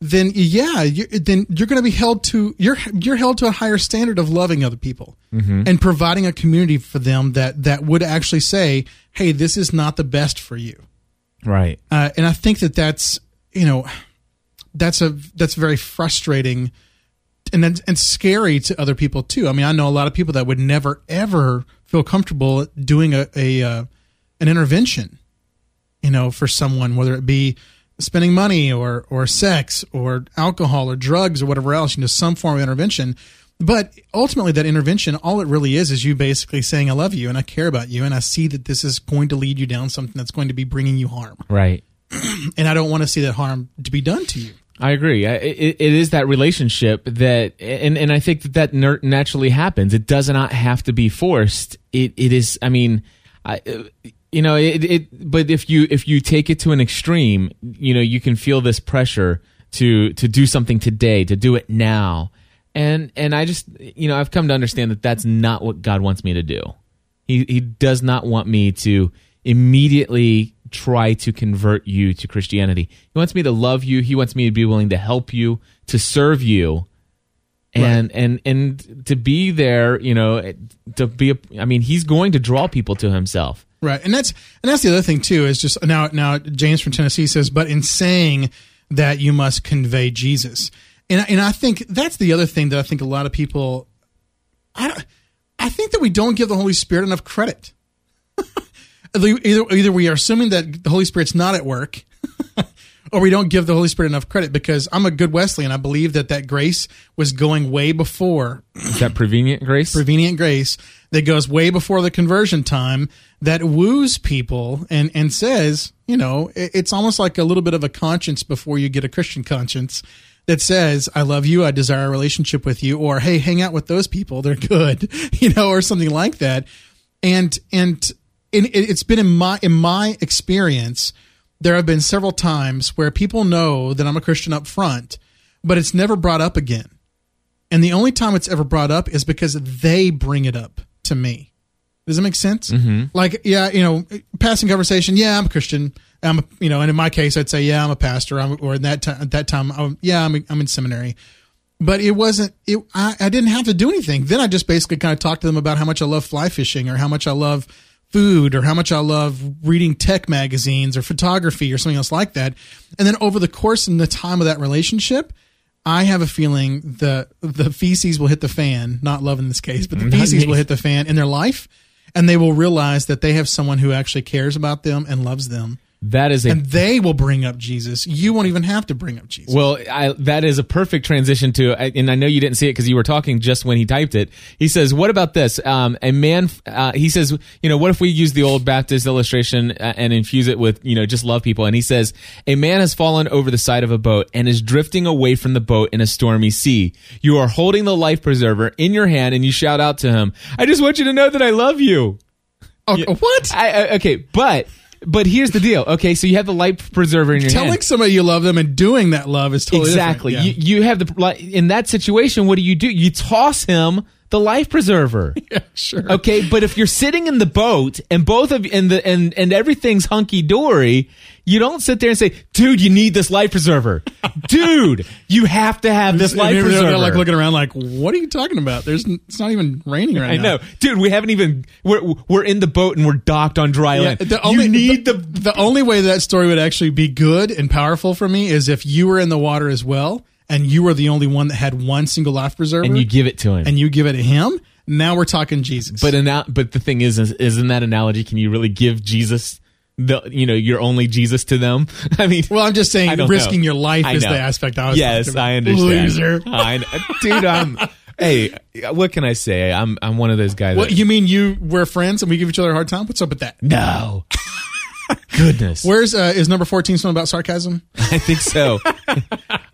then yeah, you, then you're going to be held to you're you're held to a higher standard of loving other people mm-hmm. and providing a community for them that that would actually say, "Hey, this is not the best for you." Right. Uh, and I think that that's you know that's a that's very frustrating and and scary to other people too. I mean, I know a lot of people that would never ever feel comfortable doing a, a uh, an intervention, you know, for someone, whether it be spending money or or sex or alcohol or drugs or whatever else, you know, some form of intervention. But ultimately, that intervention, all it really is, is you basically saying, "I love you and I care about you, and I see that this is going to lead you down something that's going to be bringing you harm." Right. and I don't want to see that harm to be done to you. I agree. It, it is that relationship that, and, and I think that that naturally happens. It does not have to be forced. It it is. I mean, I, you know it, it but if you if you take it to an extreme you know you can feel this pressure to to do something today to do it now and and i just you know i've come to understand that that's not what god wants me to do he he does not want me to immediately try to convert you to christianity. He wants me to love you. He wants me to be willing to help you to serve you. And right. and and to be there you know to be a, i mean he's going to draw people to himself. Right, and that's and that's the other thing too is just now now James from Tennessee says, but in saying that you must convey Jesus, and and I think that's the other thing that I think a lot of people, I don't, I think that we don't give the Holy Spirit enough credit. Either either we are assuming that the Holy Spirit's not at work, or we don't give the Holy Spirit enough credit because I'm a good Wesleyan. I believe that that grace was going way before. That prevenient grace? prevenient grace that goes way before the conversion time that woos people and, and says, you know, it's almost like a little bit of a conscience before you get a Christian conscience that says, I love you, I desire a relationship with you, or hey, hang out with those people, they're good, you know, or something like that. And, and, it's been in my, in my experience, there have been several times where people know that I'm a Christian up front, but it's never brought up again. And the only time it's ever brought up is because they bring it up to me. Does that make sense? Mm-hmm. Like, yeah, you know, passing conversation. Yeah, I'm a Christian. I'm, a, you know, and in my case, I'd say, yeah, I'm a pastor. I'm, or in that time, at that time, I'm, yeah, I'm, I'm in seminary. but it wasn't it I, I didn't have to do anything then i just basically kind of talked to them about how much i love fly fishing or how much i love food or how much i love reading tech magazines or photography or something else like that. And then over the course and the time of that relationship i have a feeling the the feces will hit the fan not love in this case but the mm-hmm. feces will hit the fan in their life and they will realize that they have someone who actually cares about them and loves them That is a and they will bring up jesus you won't even have to bring up jesus Well, I, that is a perfect transition to, and I know you didn't see it because you were talking just when he typed it. He says, "What about this? Um, a man." Uh, he says, "You know, what if we use the old Baptist illustration uh, and infuse it with, you know, just love people?" And he says, "A man has fallen over the side of a boat and is drifting away from the boat in a stormy sea. You are holding the life preserver in your hand, and you shout out to him, "I just want you to know that I love you." oh, what I, I, okay, but but here's the deal. Okay, so you have the life preserver in your hand. telling somebody you love them and doing that love is totally exactly. different. You, you have the like, in that situation. What do you do? You toss him the life preserver. Yeah, sure. Okay, but if you're sitting in the boat and both of and the and and everything's hunky dory, you don't sit there and say, "Dude, you need this life preserver." Dude, you have to have this life preserver. they're like looking around like, what are you talking about? There's it's not even raining right I now. I know, dude. We haven't even we're we're in the boat and we're docked on dry Yeah, land. the only, you need the, the, the only way that story would actually be good and powerful for me is if you were in the water as well and you were the only one that had one single life preserver and you give it to him. and you give it to him. Now we're talking Jesus. But ana- but the thing is, is, is in that analogy, can you really give Jesus the you know your only Jesus to them? I mean, well, I'm just saying, risking know. your life is the aspect I was. yes. I understand. Loser. I dude. I'm hey, what can I say? I'm I'm one of those guys. What that, you mean? You we're friends and we give each other a hard time? What's up with that? no. Goodness, Where's uh, is number fourteen something about sarcasm? I think so.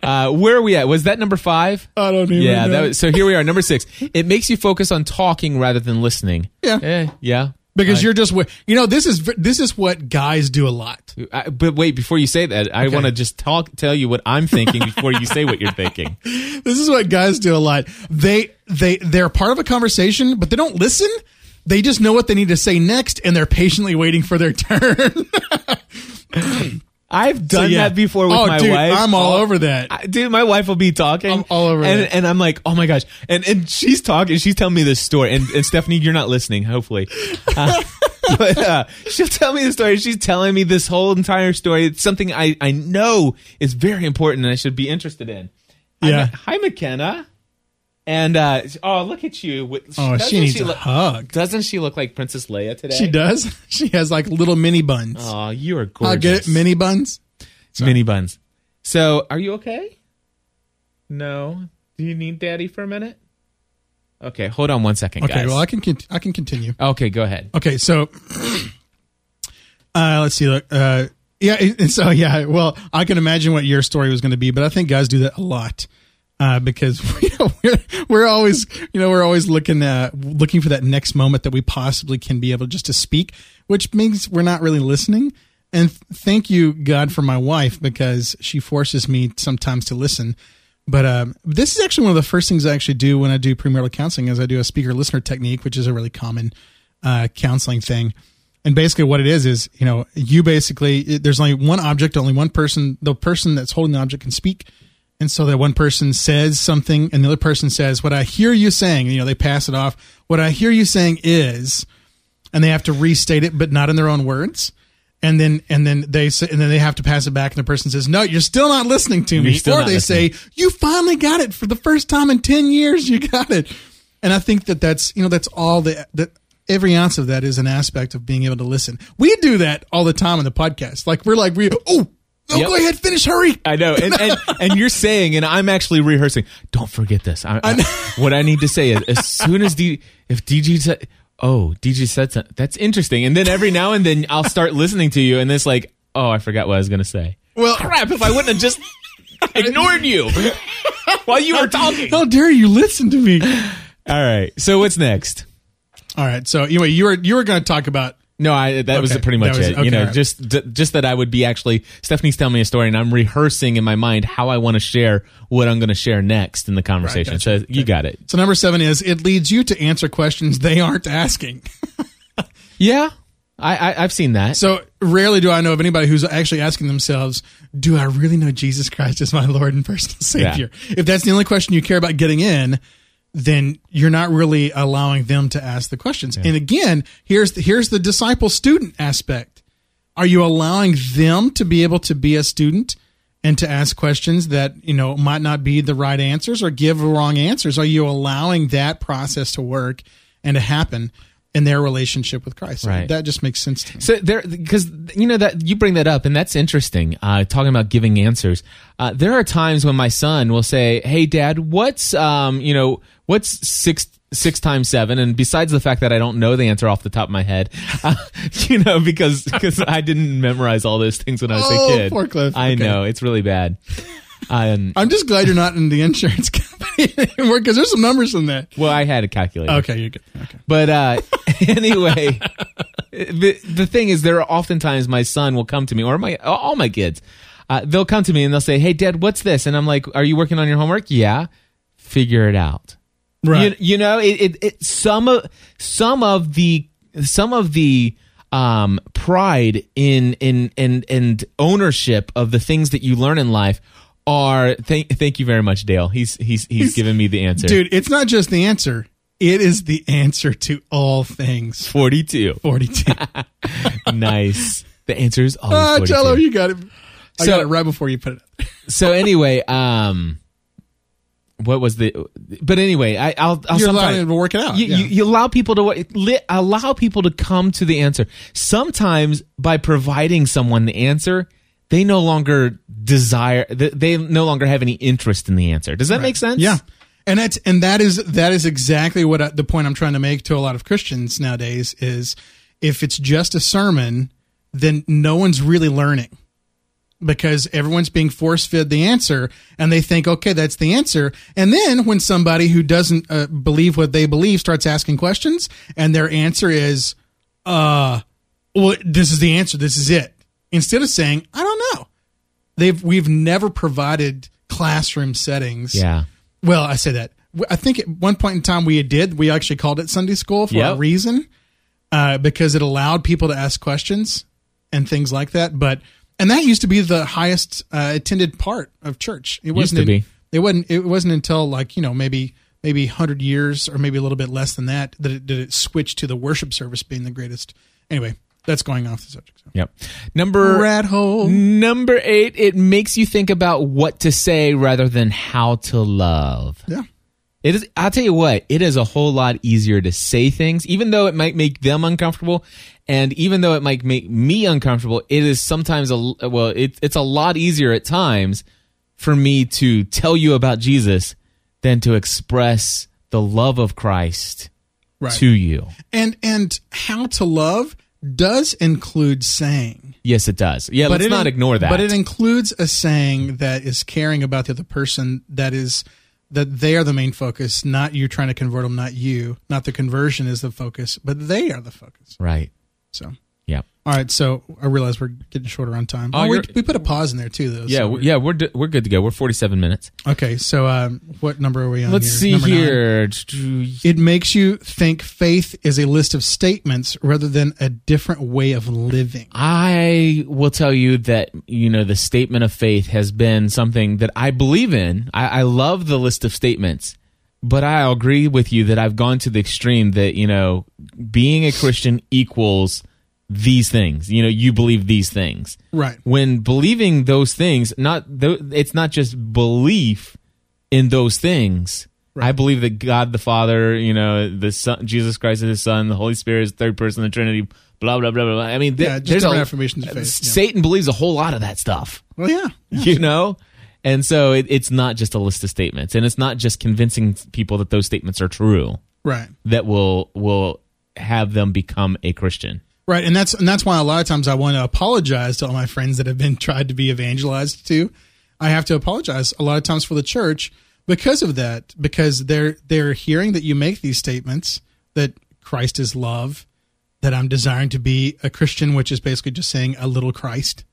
uh, where are we at? Was that number five? I don't even. yeah, know. that was, so here we are, number six. It makes you focus on talking rather than listening. Yeah. Eh, yeah. Because I- you're just you know this is this is what guys do a lot. I, but wait, before you say that, I want to just talk, tell you what I'm thinking before you say what you're thinking. This is what guys do a lot. They they they're part of a conversation, but they don't listen. They just know what they need to say next, and they're patiently waiting for their turn. I've done yeah. that before with Oh, my dude, wife. I'm all Oh, over that. I- dude, my wife will be talking. I'm all over and, that. and I'm like, oh my gosh. And and she's talking, she's telling me this story. And, and Stephanie, you're not listening, hopefully. Uh, but uh, she'll tell me the story. She's telling me this whole entire story. It's something I, I know is very important and I should be interested in. Yeah. Ma- Hi, McKenna. And uh, oh, look at you. With- Oh, doesn't she needs a look- hug. Doesn't she look like Princess Leia today? She does. She has like little mini buns. Oh, you are gorgeous. I'll get it. Mini buns. mini buns. So, are you okay? No. Do you need daddy for a minute? Okay, hold on one second, Okay. guys. Well, I can I can continue. okay, go ahead. Okay, so uh, let's see. Look, uh, yeah, so yeah. Well, I can imagine what your story was going to be, but I think guys do that a lot uh, because you know, we're we're always you know we're always looking uh, looking for that next moment that we possibly can be able just to speak, which means we're not really listening. And th- thank you, God, for my wife because she forces me sometimes to listen. But um, this is actually one of the first things I actually do when I do premarital counseling, is I do a speaker listener technique, which is a really common uh, counseling thing. And basically, what it is is you know you basically it, there's only one object, only one person. The person that's holding the object can speak, and so that one person says something, and the other person says, "What I hear you saying," you know, they pass it off. What I hear you saying is, and they have to restate it, but not in their own words. And then and then they say, and then they have to pass it back, and the person says, "No, you're still not listening to me." Or they listening. say, "You finally got it for the first time in ten years. You got it." And I think that that's you know that's all the that every ounce of that is an aspect of being able to listen. We do that all the time in the podcast. Like we're like we oh. Oh, Yep. go ahead, finish, hurry. I know, and, and and you're saying, and I'm actually rehearsing. Don't forget this. I, I, what I need to say is, as soon as D, if DG oh, said, "Oh, DG said something," that's interesting, and then every now and then I'll start listening to you, and it's like, "Oh, I forgot what I was going to say." Well, Crap! If I wouldn't have just ignored you while you were talking. how dare you listen to me? All right. So what's next? All right. So anyway, you were you were going to talk about No, I that was pretty much was- it. okay, you know, just just that I would be actually Stephanie's telling me a story, and I'm rehearsing in my mind how I want to share what I'm going to share next in the conversation. gotcha. So you got it. So number seven is it leads you to answer questions they aren't asking. Yeah, I, I I've seen that. So rarely do I know of anybody who's actually asking themselves, "Do I really know Jesus Christ as my Lord and personal Savior?" If that's the only question you care about getting in, then you're not really allowing them to ask the questions. And again, here's the, here's the disciple student aspect. Are you allowing them to be able to be a student and to ask questions that you know might not be the right answers or give wrong answers? Are you allowing that process to work and to happen? In their relationship with Christ. Right. That just makes sense to me. So there, because you know that you bring that up, and that's interesting. Uh, talking about giving answers, uh, there are times when my son will say, "Hey, Dad, what's um, you know, what's six six times seven? And besides the fact that I don't know the answer off the top of my head, uh, you know, because because I didn't memorize all those things when I was Oh, a kid. poor Cliff. I Okay. know it's really bad. Um, I'm just glad you're not in the insurance company anymore because there's some numbers in that. well, I had a calculator. Okay, you're good. Okay. But uh, anyway, the, the thing is, there are oftentimes my son will come to me, or my all my kids, uh, they'll come to me and they'll say, "Hey, Dad, what's this?" And I'm like, "Are you working on your homework?" Yeah. Figure it out. Right. You, you know, it, it, it some of some of the some of the um, pride in in and and ownership of the things that you learn in life are. Thank thank you very much, Dale. He's he's he's, given me the answer. Dude, it's not just the answer. It is the answer to all things. forty two. 42. nice. The answer is always ah, 42. Jello, you got it. I So- got it right before you put it up. so anyway, um, what was the? But anyway, I, I'll. I'll You're allowing him to work it out. You, yeah. you, you allow people to li- allow people to come to the answer. Sometimes by providing someone the answer, they no longer desire. They no longer have any interest in the answer. Does that make sense? Yeah. And that's and that is that is exactly what I, the point I'm trying to make to a lot of Christians nowadays is if it's just a sermon, then no one's really learning because everyone's being force fed the answer and they think okay that's the answer and then when somebody who doesn't uh, believe what they believe starts asking questions and their answer is uh well this is the answer this is it instead of saying i don't they've we've never provided classroom settings Yeah. well, I say that. I think at one point in time we did. We actually called it Sunday school for a reason, uh, because it allowed people to ask questions and things like that. But and that used to be the highest uh, attended part of church. It wasn't. be. It wasn't. It wasn't until like you know maybe maybe hundred years or maybe a little bit less than that that it did it switch to the worship service being the greatest. Anyway, that's going off the subject. So. Yep. Number Rat hole. number eight. It makes you think about what to say rather than how to love. Yeah. It is. I'll tell you what. It is a whole lot easier to say things, even though it might make them uncomfortable, and even though it might make me uncomfortable. It is sometimes a well. It, it's a lot easier at times for me to tell you about Jesus than to express the love of Christ Right. to you. And and how to love does include saying. Yes, it does. Yeah, let's it not in- ignore that. But it includes a saying that is caring about the other person. That is that they are the main focus, not you trying to convert them, not you. Not the conversion is the focus, but they are the focus. right. So. All right. So I realize we're getting shorter on time. Oh, Oh, we, we put a pause in there too, though. Yeah. so we're- yeah. We're d- we're good to go. We're forty seven minutes. Okay. So, um, what number are we on? Let's here? see Number nine. here. It makes you think faith is a list of statements rather than a different way of living. I will tell you that you know the statement of faith has been something that I believe in. I, I love the list of statements, but I agree with you that I've gone to the extreme that you know being a Christian equals these things. You know, you believe these things. Right. When believing those things, not th- it's not just belief in those things. I believe that God the Father, you know, the Son, Jesus Christ is His Son, the Holy Spirit is the third person of the Trinity. Blah blah blah blah. blah. I mean, th- Yeah, just there's a, affirmations of faith, yeah. Satan believes a whole lot of that stuff, Well, yeah. yeah. you know, and so it, it's not just a list of statements, and it's not just convincing people that those statements are true Right. that will will have them become a Christian. Right, and that's and that's why a lot of times I want to apologize to all my friends that have been tried to be evangelized to. I have to apologize a lot of times for the church because of that, because they're they're hearing that you make these statements that Christ is love, that I'm desiring to be a Christian, which is basically just saying a little Christ.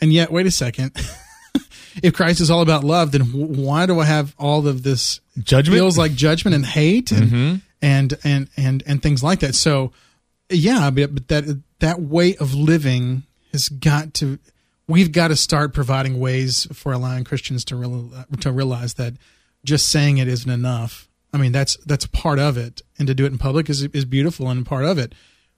And yet, wait a second. if Christ is all about love, then why do I have all of this Judgment? feels like judgment and hate and mm-hmm. and and and and things like that? So, yeah, but, but that that way of living has got to. We've got to start providing ways for allowing Christians to real, to realize that just saying it isn't enough. I mean, that's that's part of it, and to do it in public is is beautiful and part of it.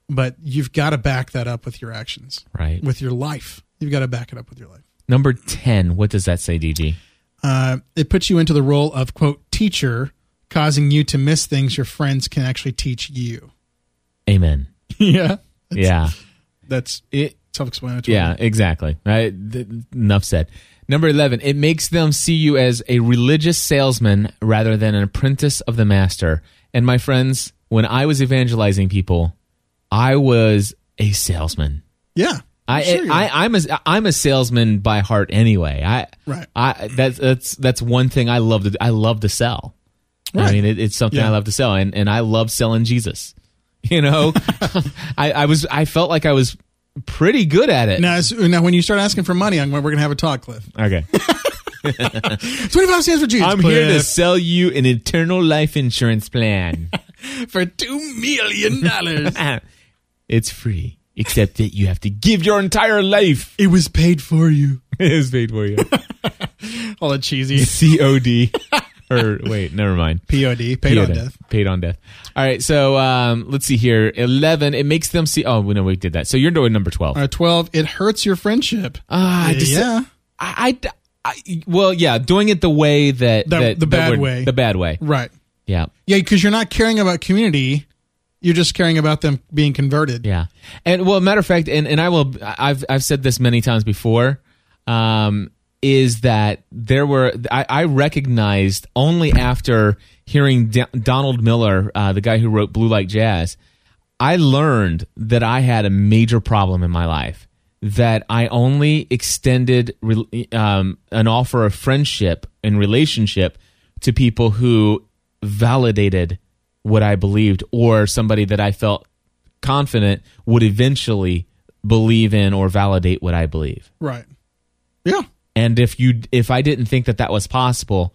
But you've got to back that up with your actions, Right. with your life. You've got to back it up with your life. Number 10, what does that say, DG? Uh, it puts you into the role of quote teacher, causing you to miss things your friends can actually teach you. Amen. yeah, Yeah. that's It, self-explanatory. yeah, exactly. Right. Enough said. Number 11, it makes them see you as a religious salesman rather than an apprentice of the master. And my friends, when I was evangelizing people, I was a salesman. yeah. I, sure I, am a I'm a salesman by heart anyway. I Right. I that's that's that's one thing I love to I love to sell. I mean, it, it's something Yeah. I love to sell, and and I love selling Jesus. You know, I I was I felt like I was pretty good at it. Now, now, when you start asking for money, I'm, we're going to have a talk, Cliff. Okay, Twenty-five stands for Jesus. I'm here to Cliff, sell you an eternal life insurance plan. for two million dollars. it's free, except that you have to give your entire life. it was paid for you. It is paid for you. All the cheesy COD. or wait, never mind. POD, paid on on death. Paid on death. All right, so um, let's see here. Eleven. It makes them see. Oh, no, we did that. So you're doing number twelve. Uh, Twelve. It hurts your friendship. Ah, yeah. I, I, I- well, yeah, doing it the way that, The- that the bad would- way. the bad way. Right. Yeah, Yeah, because you're not caring about community. You're just caring about them being converted. yeah. And well, matter of fact, and, and I will. I've I've said this many times before. Um, is that there were I, I recognized only after hearing D- Donald Miller, uh, the guy who wrote Blue Like Jazz, I learned that I had a major problem in my life. That I only extended um, an offer of friendship and relationship to people who validated what I believed, or somebody that I felt confident would eventually believe in or validate what I believe. Right. Yeah. And if you if I didn't think that that was possible,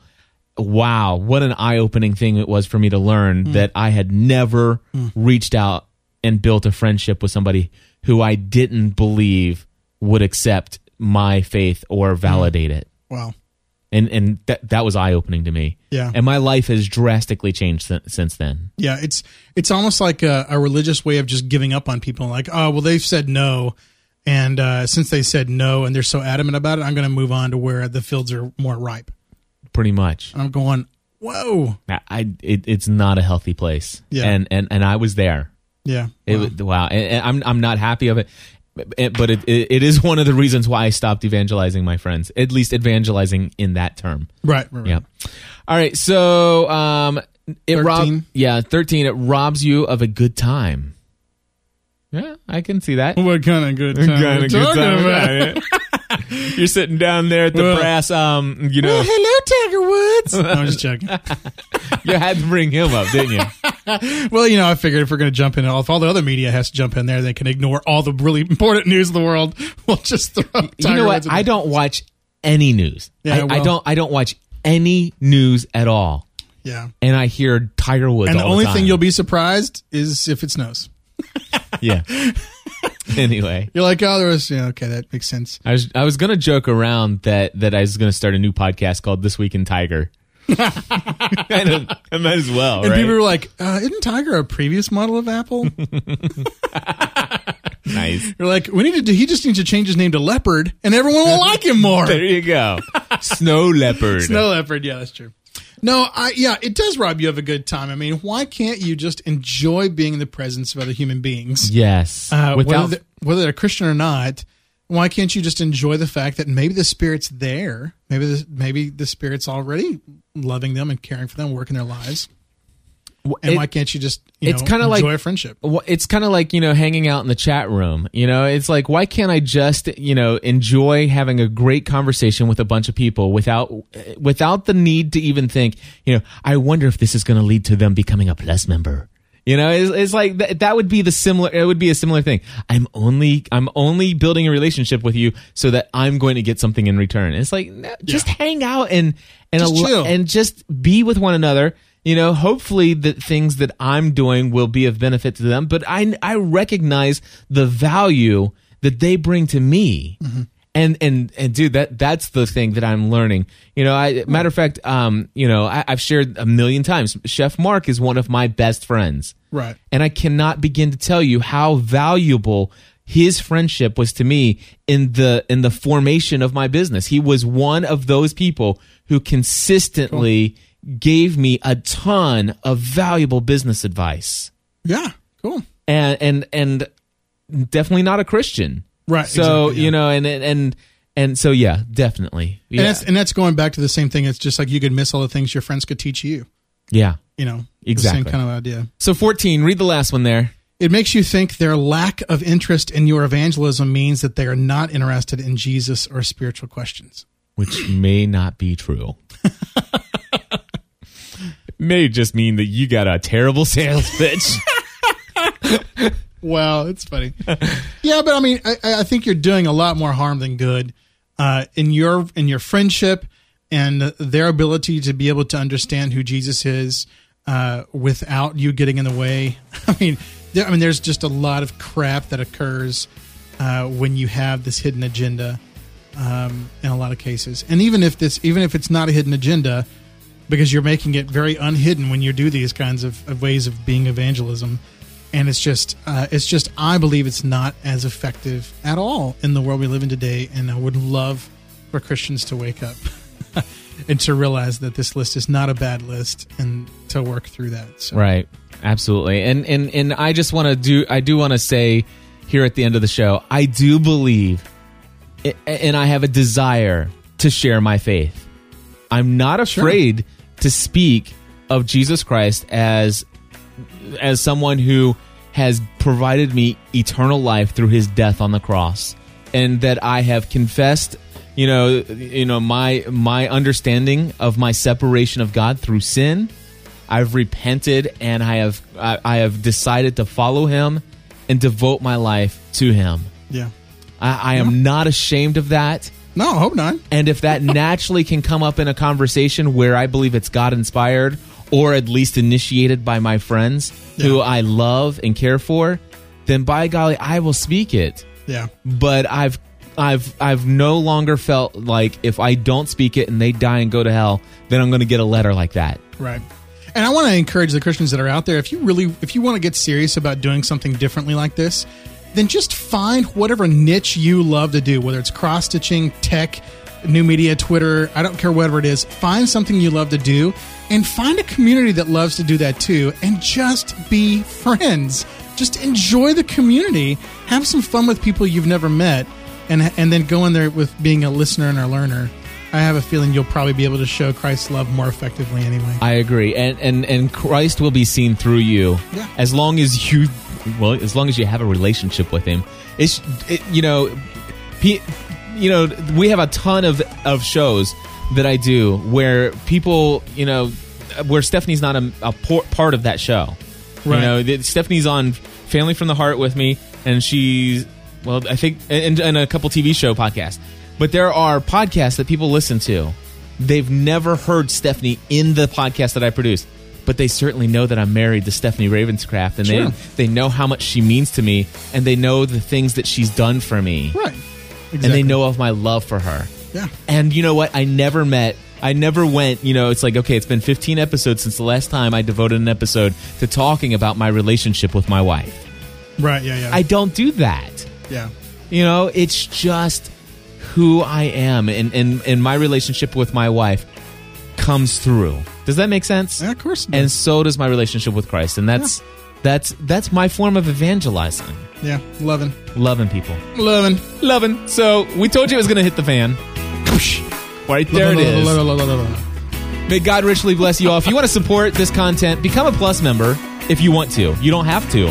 wow, what an eye-opening thing it was for me to learn hmm. that I had never hmm. reached out and built a friendship with somebody who I didn't believe would accept my faith or hmm. validate it. Wow. And and that that was eye-opening to me. Yeah. And my life has drastically changed since, since then. Yeah, it's it's almost like a, a religious way of just giving up on people. Like, oh, well, they've said no, and uh, since they said no, and they're so adamant about it, I'm going to move on to where the fields are more ripe. Pretty much. I'm going, whoa, I, I it, it's not a healthy place. Yeah. And and and I was there. yeah, It wow. was, wow. And, and I'm I'm not happy of it. But it, it is one of the reasons why I stopped evangelizing my friends. At least evangelizing in that term. right, right, right. Yeah. All right. So um, it rob yeah thirteen. It robs you of a good time. Yeah, I can see that. What kind of good time? Kinda we're good talking time, about? right? You're sitting down there at the Well- brass. Um, you know, Well, hello, Tiger Woods. No, I'm just joking. you had to bring him up, didn't you? well, you know, I figured if we're going to jump in, if all the other media has to jump in there, they can ignore all the really important news of the world. We'll just throw. Tiger you know what? Woods in I don't watch any news. Yeah, I, I don't. I don't watch any news at all. Yeah. And I hear Tiger Woods. And the only time. thing you'll be surprised is if it snows. Yeah. anyway, You're like, oh, there was, yeah, okay, that makes sense. I was I was gonna joke around that that I was gonna start a new podcast called This Week in Tiger. I, I might as well, And right? people were like, uh, isn't Tiger a previous model of Apple? nice. You're like, we need to. Do, he just needs to change his name to Leopard, and everyone will like him more. There you go. Snow leopard. Snow Leopard, yeah, that's true. No, I yeah, it does rob you of a good time. I mean, why can't you just enjoy being in the presence of other human beings, Yes. uh, Without whether they're, whether they're Christian or not? Why can't you just enjoy the fact that maybe the spirit's there? Maybe the, maybe the spirit's already loving them and caring for them, working their lives. And it- why can't you just you it's kinda like- enjoy a friendship? It's kind of like you know hanging out in the chat room you know? It's like why can't i just you know enjoy having a great conversation with a bunch of people without without the need to even think you know i wonder if this is going to lead to them becoming a plus member. You know it's, it's like that, that would be the similar it would be a similar thing. I'm only i'm only building a relationship with you so that i'm going to get something in return. It's like no, just hang out and and Just al- and just be with one another you know, hopefully the things that I'm doing will be of benefit to them, but I I recognize the value that they bring to me. And and and dude, that that's the thing that I'm learning. You know, I matter of fact, um, you know, I, I've shared a million times. Chef Mark is one of my best friends, Right. and I cannot begin to tell you how valuable his friendship was to me in the in the formation of my business. He was one of those people who consistently gave me a ton of valuable business advice. Yeah. Cool. And and and definitely not a Christian. Right, So, exactly, yeah. you know, and and and and so yeah, definitely. Yeah. And that's and that's going back to the same thing. It's just like you could miss all the things your friends could teach you. yeah. You know, Exactly. same kind of idea. So 14, read the last one there. It makes you think their lack of interest in your evangelism means that they are not interested in Jesus or spiritual questions. which may not be true. may just mean that you got a terrible sales pitch. Wow, it's funny. yeah, but I mean, I, I think you're doing a lot more harm than good uh, in your in your friendship and their ability to be able to understand who Jesus is uh, without you getting in the way. I mean, there, I mean, there's just a lot of crap that occurs uh, when you have this hidden agenda um, in a lot of cases. And even if this, even if it's not a hidden agenda, because you're making it very unhidden when you do these kinds of, of ways of being evangelism and it's just uh, it's just i believe it's not as effective at all in the world we live in today and i would love for christians to wake up and to realize that this list is not a bad list and to work through that so right. Absolutely. And and and I just want to do I do want to say here at the end of the show, I do believe and I have a desire to share my faith. I'm not afraid to speak of Jesus Christ as as someone who has provided me eternal life through his death on the cross. And that I have confessed you know you know my my understanding of my separation of God through sin. I've repented and I have I, I have decided to follow him and devote my life to him. Yeah. I, I am not ashamed of that no i hope not and if that naturally can come up in a conversation where I believe it's God inspired or at least initiated by my friends who I love and care for, then by golly, I will speak it. yeah But I've I've I've no longer felt like if I don't speak it and they die and go to hell, then I'm going to get a letter like that. Right. And I want to encourage the Christians that are out there if you really if you want to get serious about doing something differently like this, then just find whatever niche you love to do, whether it's cross stitching, tech, new media, Twitter, I don't care whatever it is. Find something you love to do and find a community that loves to do that too and just be friends. Just enjoy the community. Have some fun with people you've never met and and then go in there with being a listener and a learner. I have a feeling you'll probably be able to show Christ's love more effectively anyway. I agree, and and and Christ will be seen through you Yeah. as long as you, well, as long as you have a relationship with Him. It's it, you know, you know, we have a ton of of shows that I do where people, you know, where Stephanie's not a, a part of that show. Right. You know, Stephanie's on Family from the Heart with me, and she's well, I think, and, and a couple TV show podcasts. But there are podcasts that people listen to. They've never heard Stephanie in the podcast that I produce, but they certainly know that I'm married to Stephanie Ravenscraft, and Sure. they they know how much she means to me, and they know the things that she's done for me, Right. Exactly. and they know of my love for her. Yeah. And you know what? I never met. I never went. You know, it's like okay, it's been 15 episodes since the last time I devoted an episode to talking about my relationship with my wife. Right. Yeah. Yeah. I don't do that. yeah. You know, it's just who I am, and and and my relationship with my wife comes through. Does that make sense? Yeah, of course. And so does my relationship with Christ, and that's that's that's my form of evangelizing, yeah. Loving. loving people, Loving. loving. So we told you it was going to hit the fan. Right there it is. May God richly bless you all. If you want to support this content, become a Plus member if you want to. You don't have to.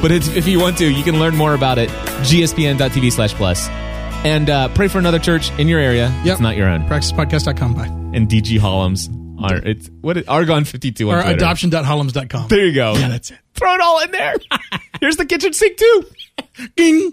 But it's, if you want to, you can learn more about it. gspn.tv slash plus. And uh, pray for another church in your area. Yep. It's not your own. PracticePodcast.com. Bye. And DG Hollums. Are, it's what is, Argon52 on Or Twitter. adoption.hollums.com. There you go. Yeah, that's it. Throw it all in there. Here's the kitchen sink too. Ding.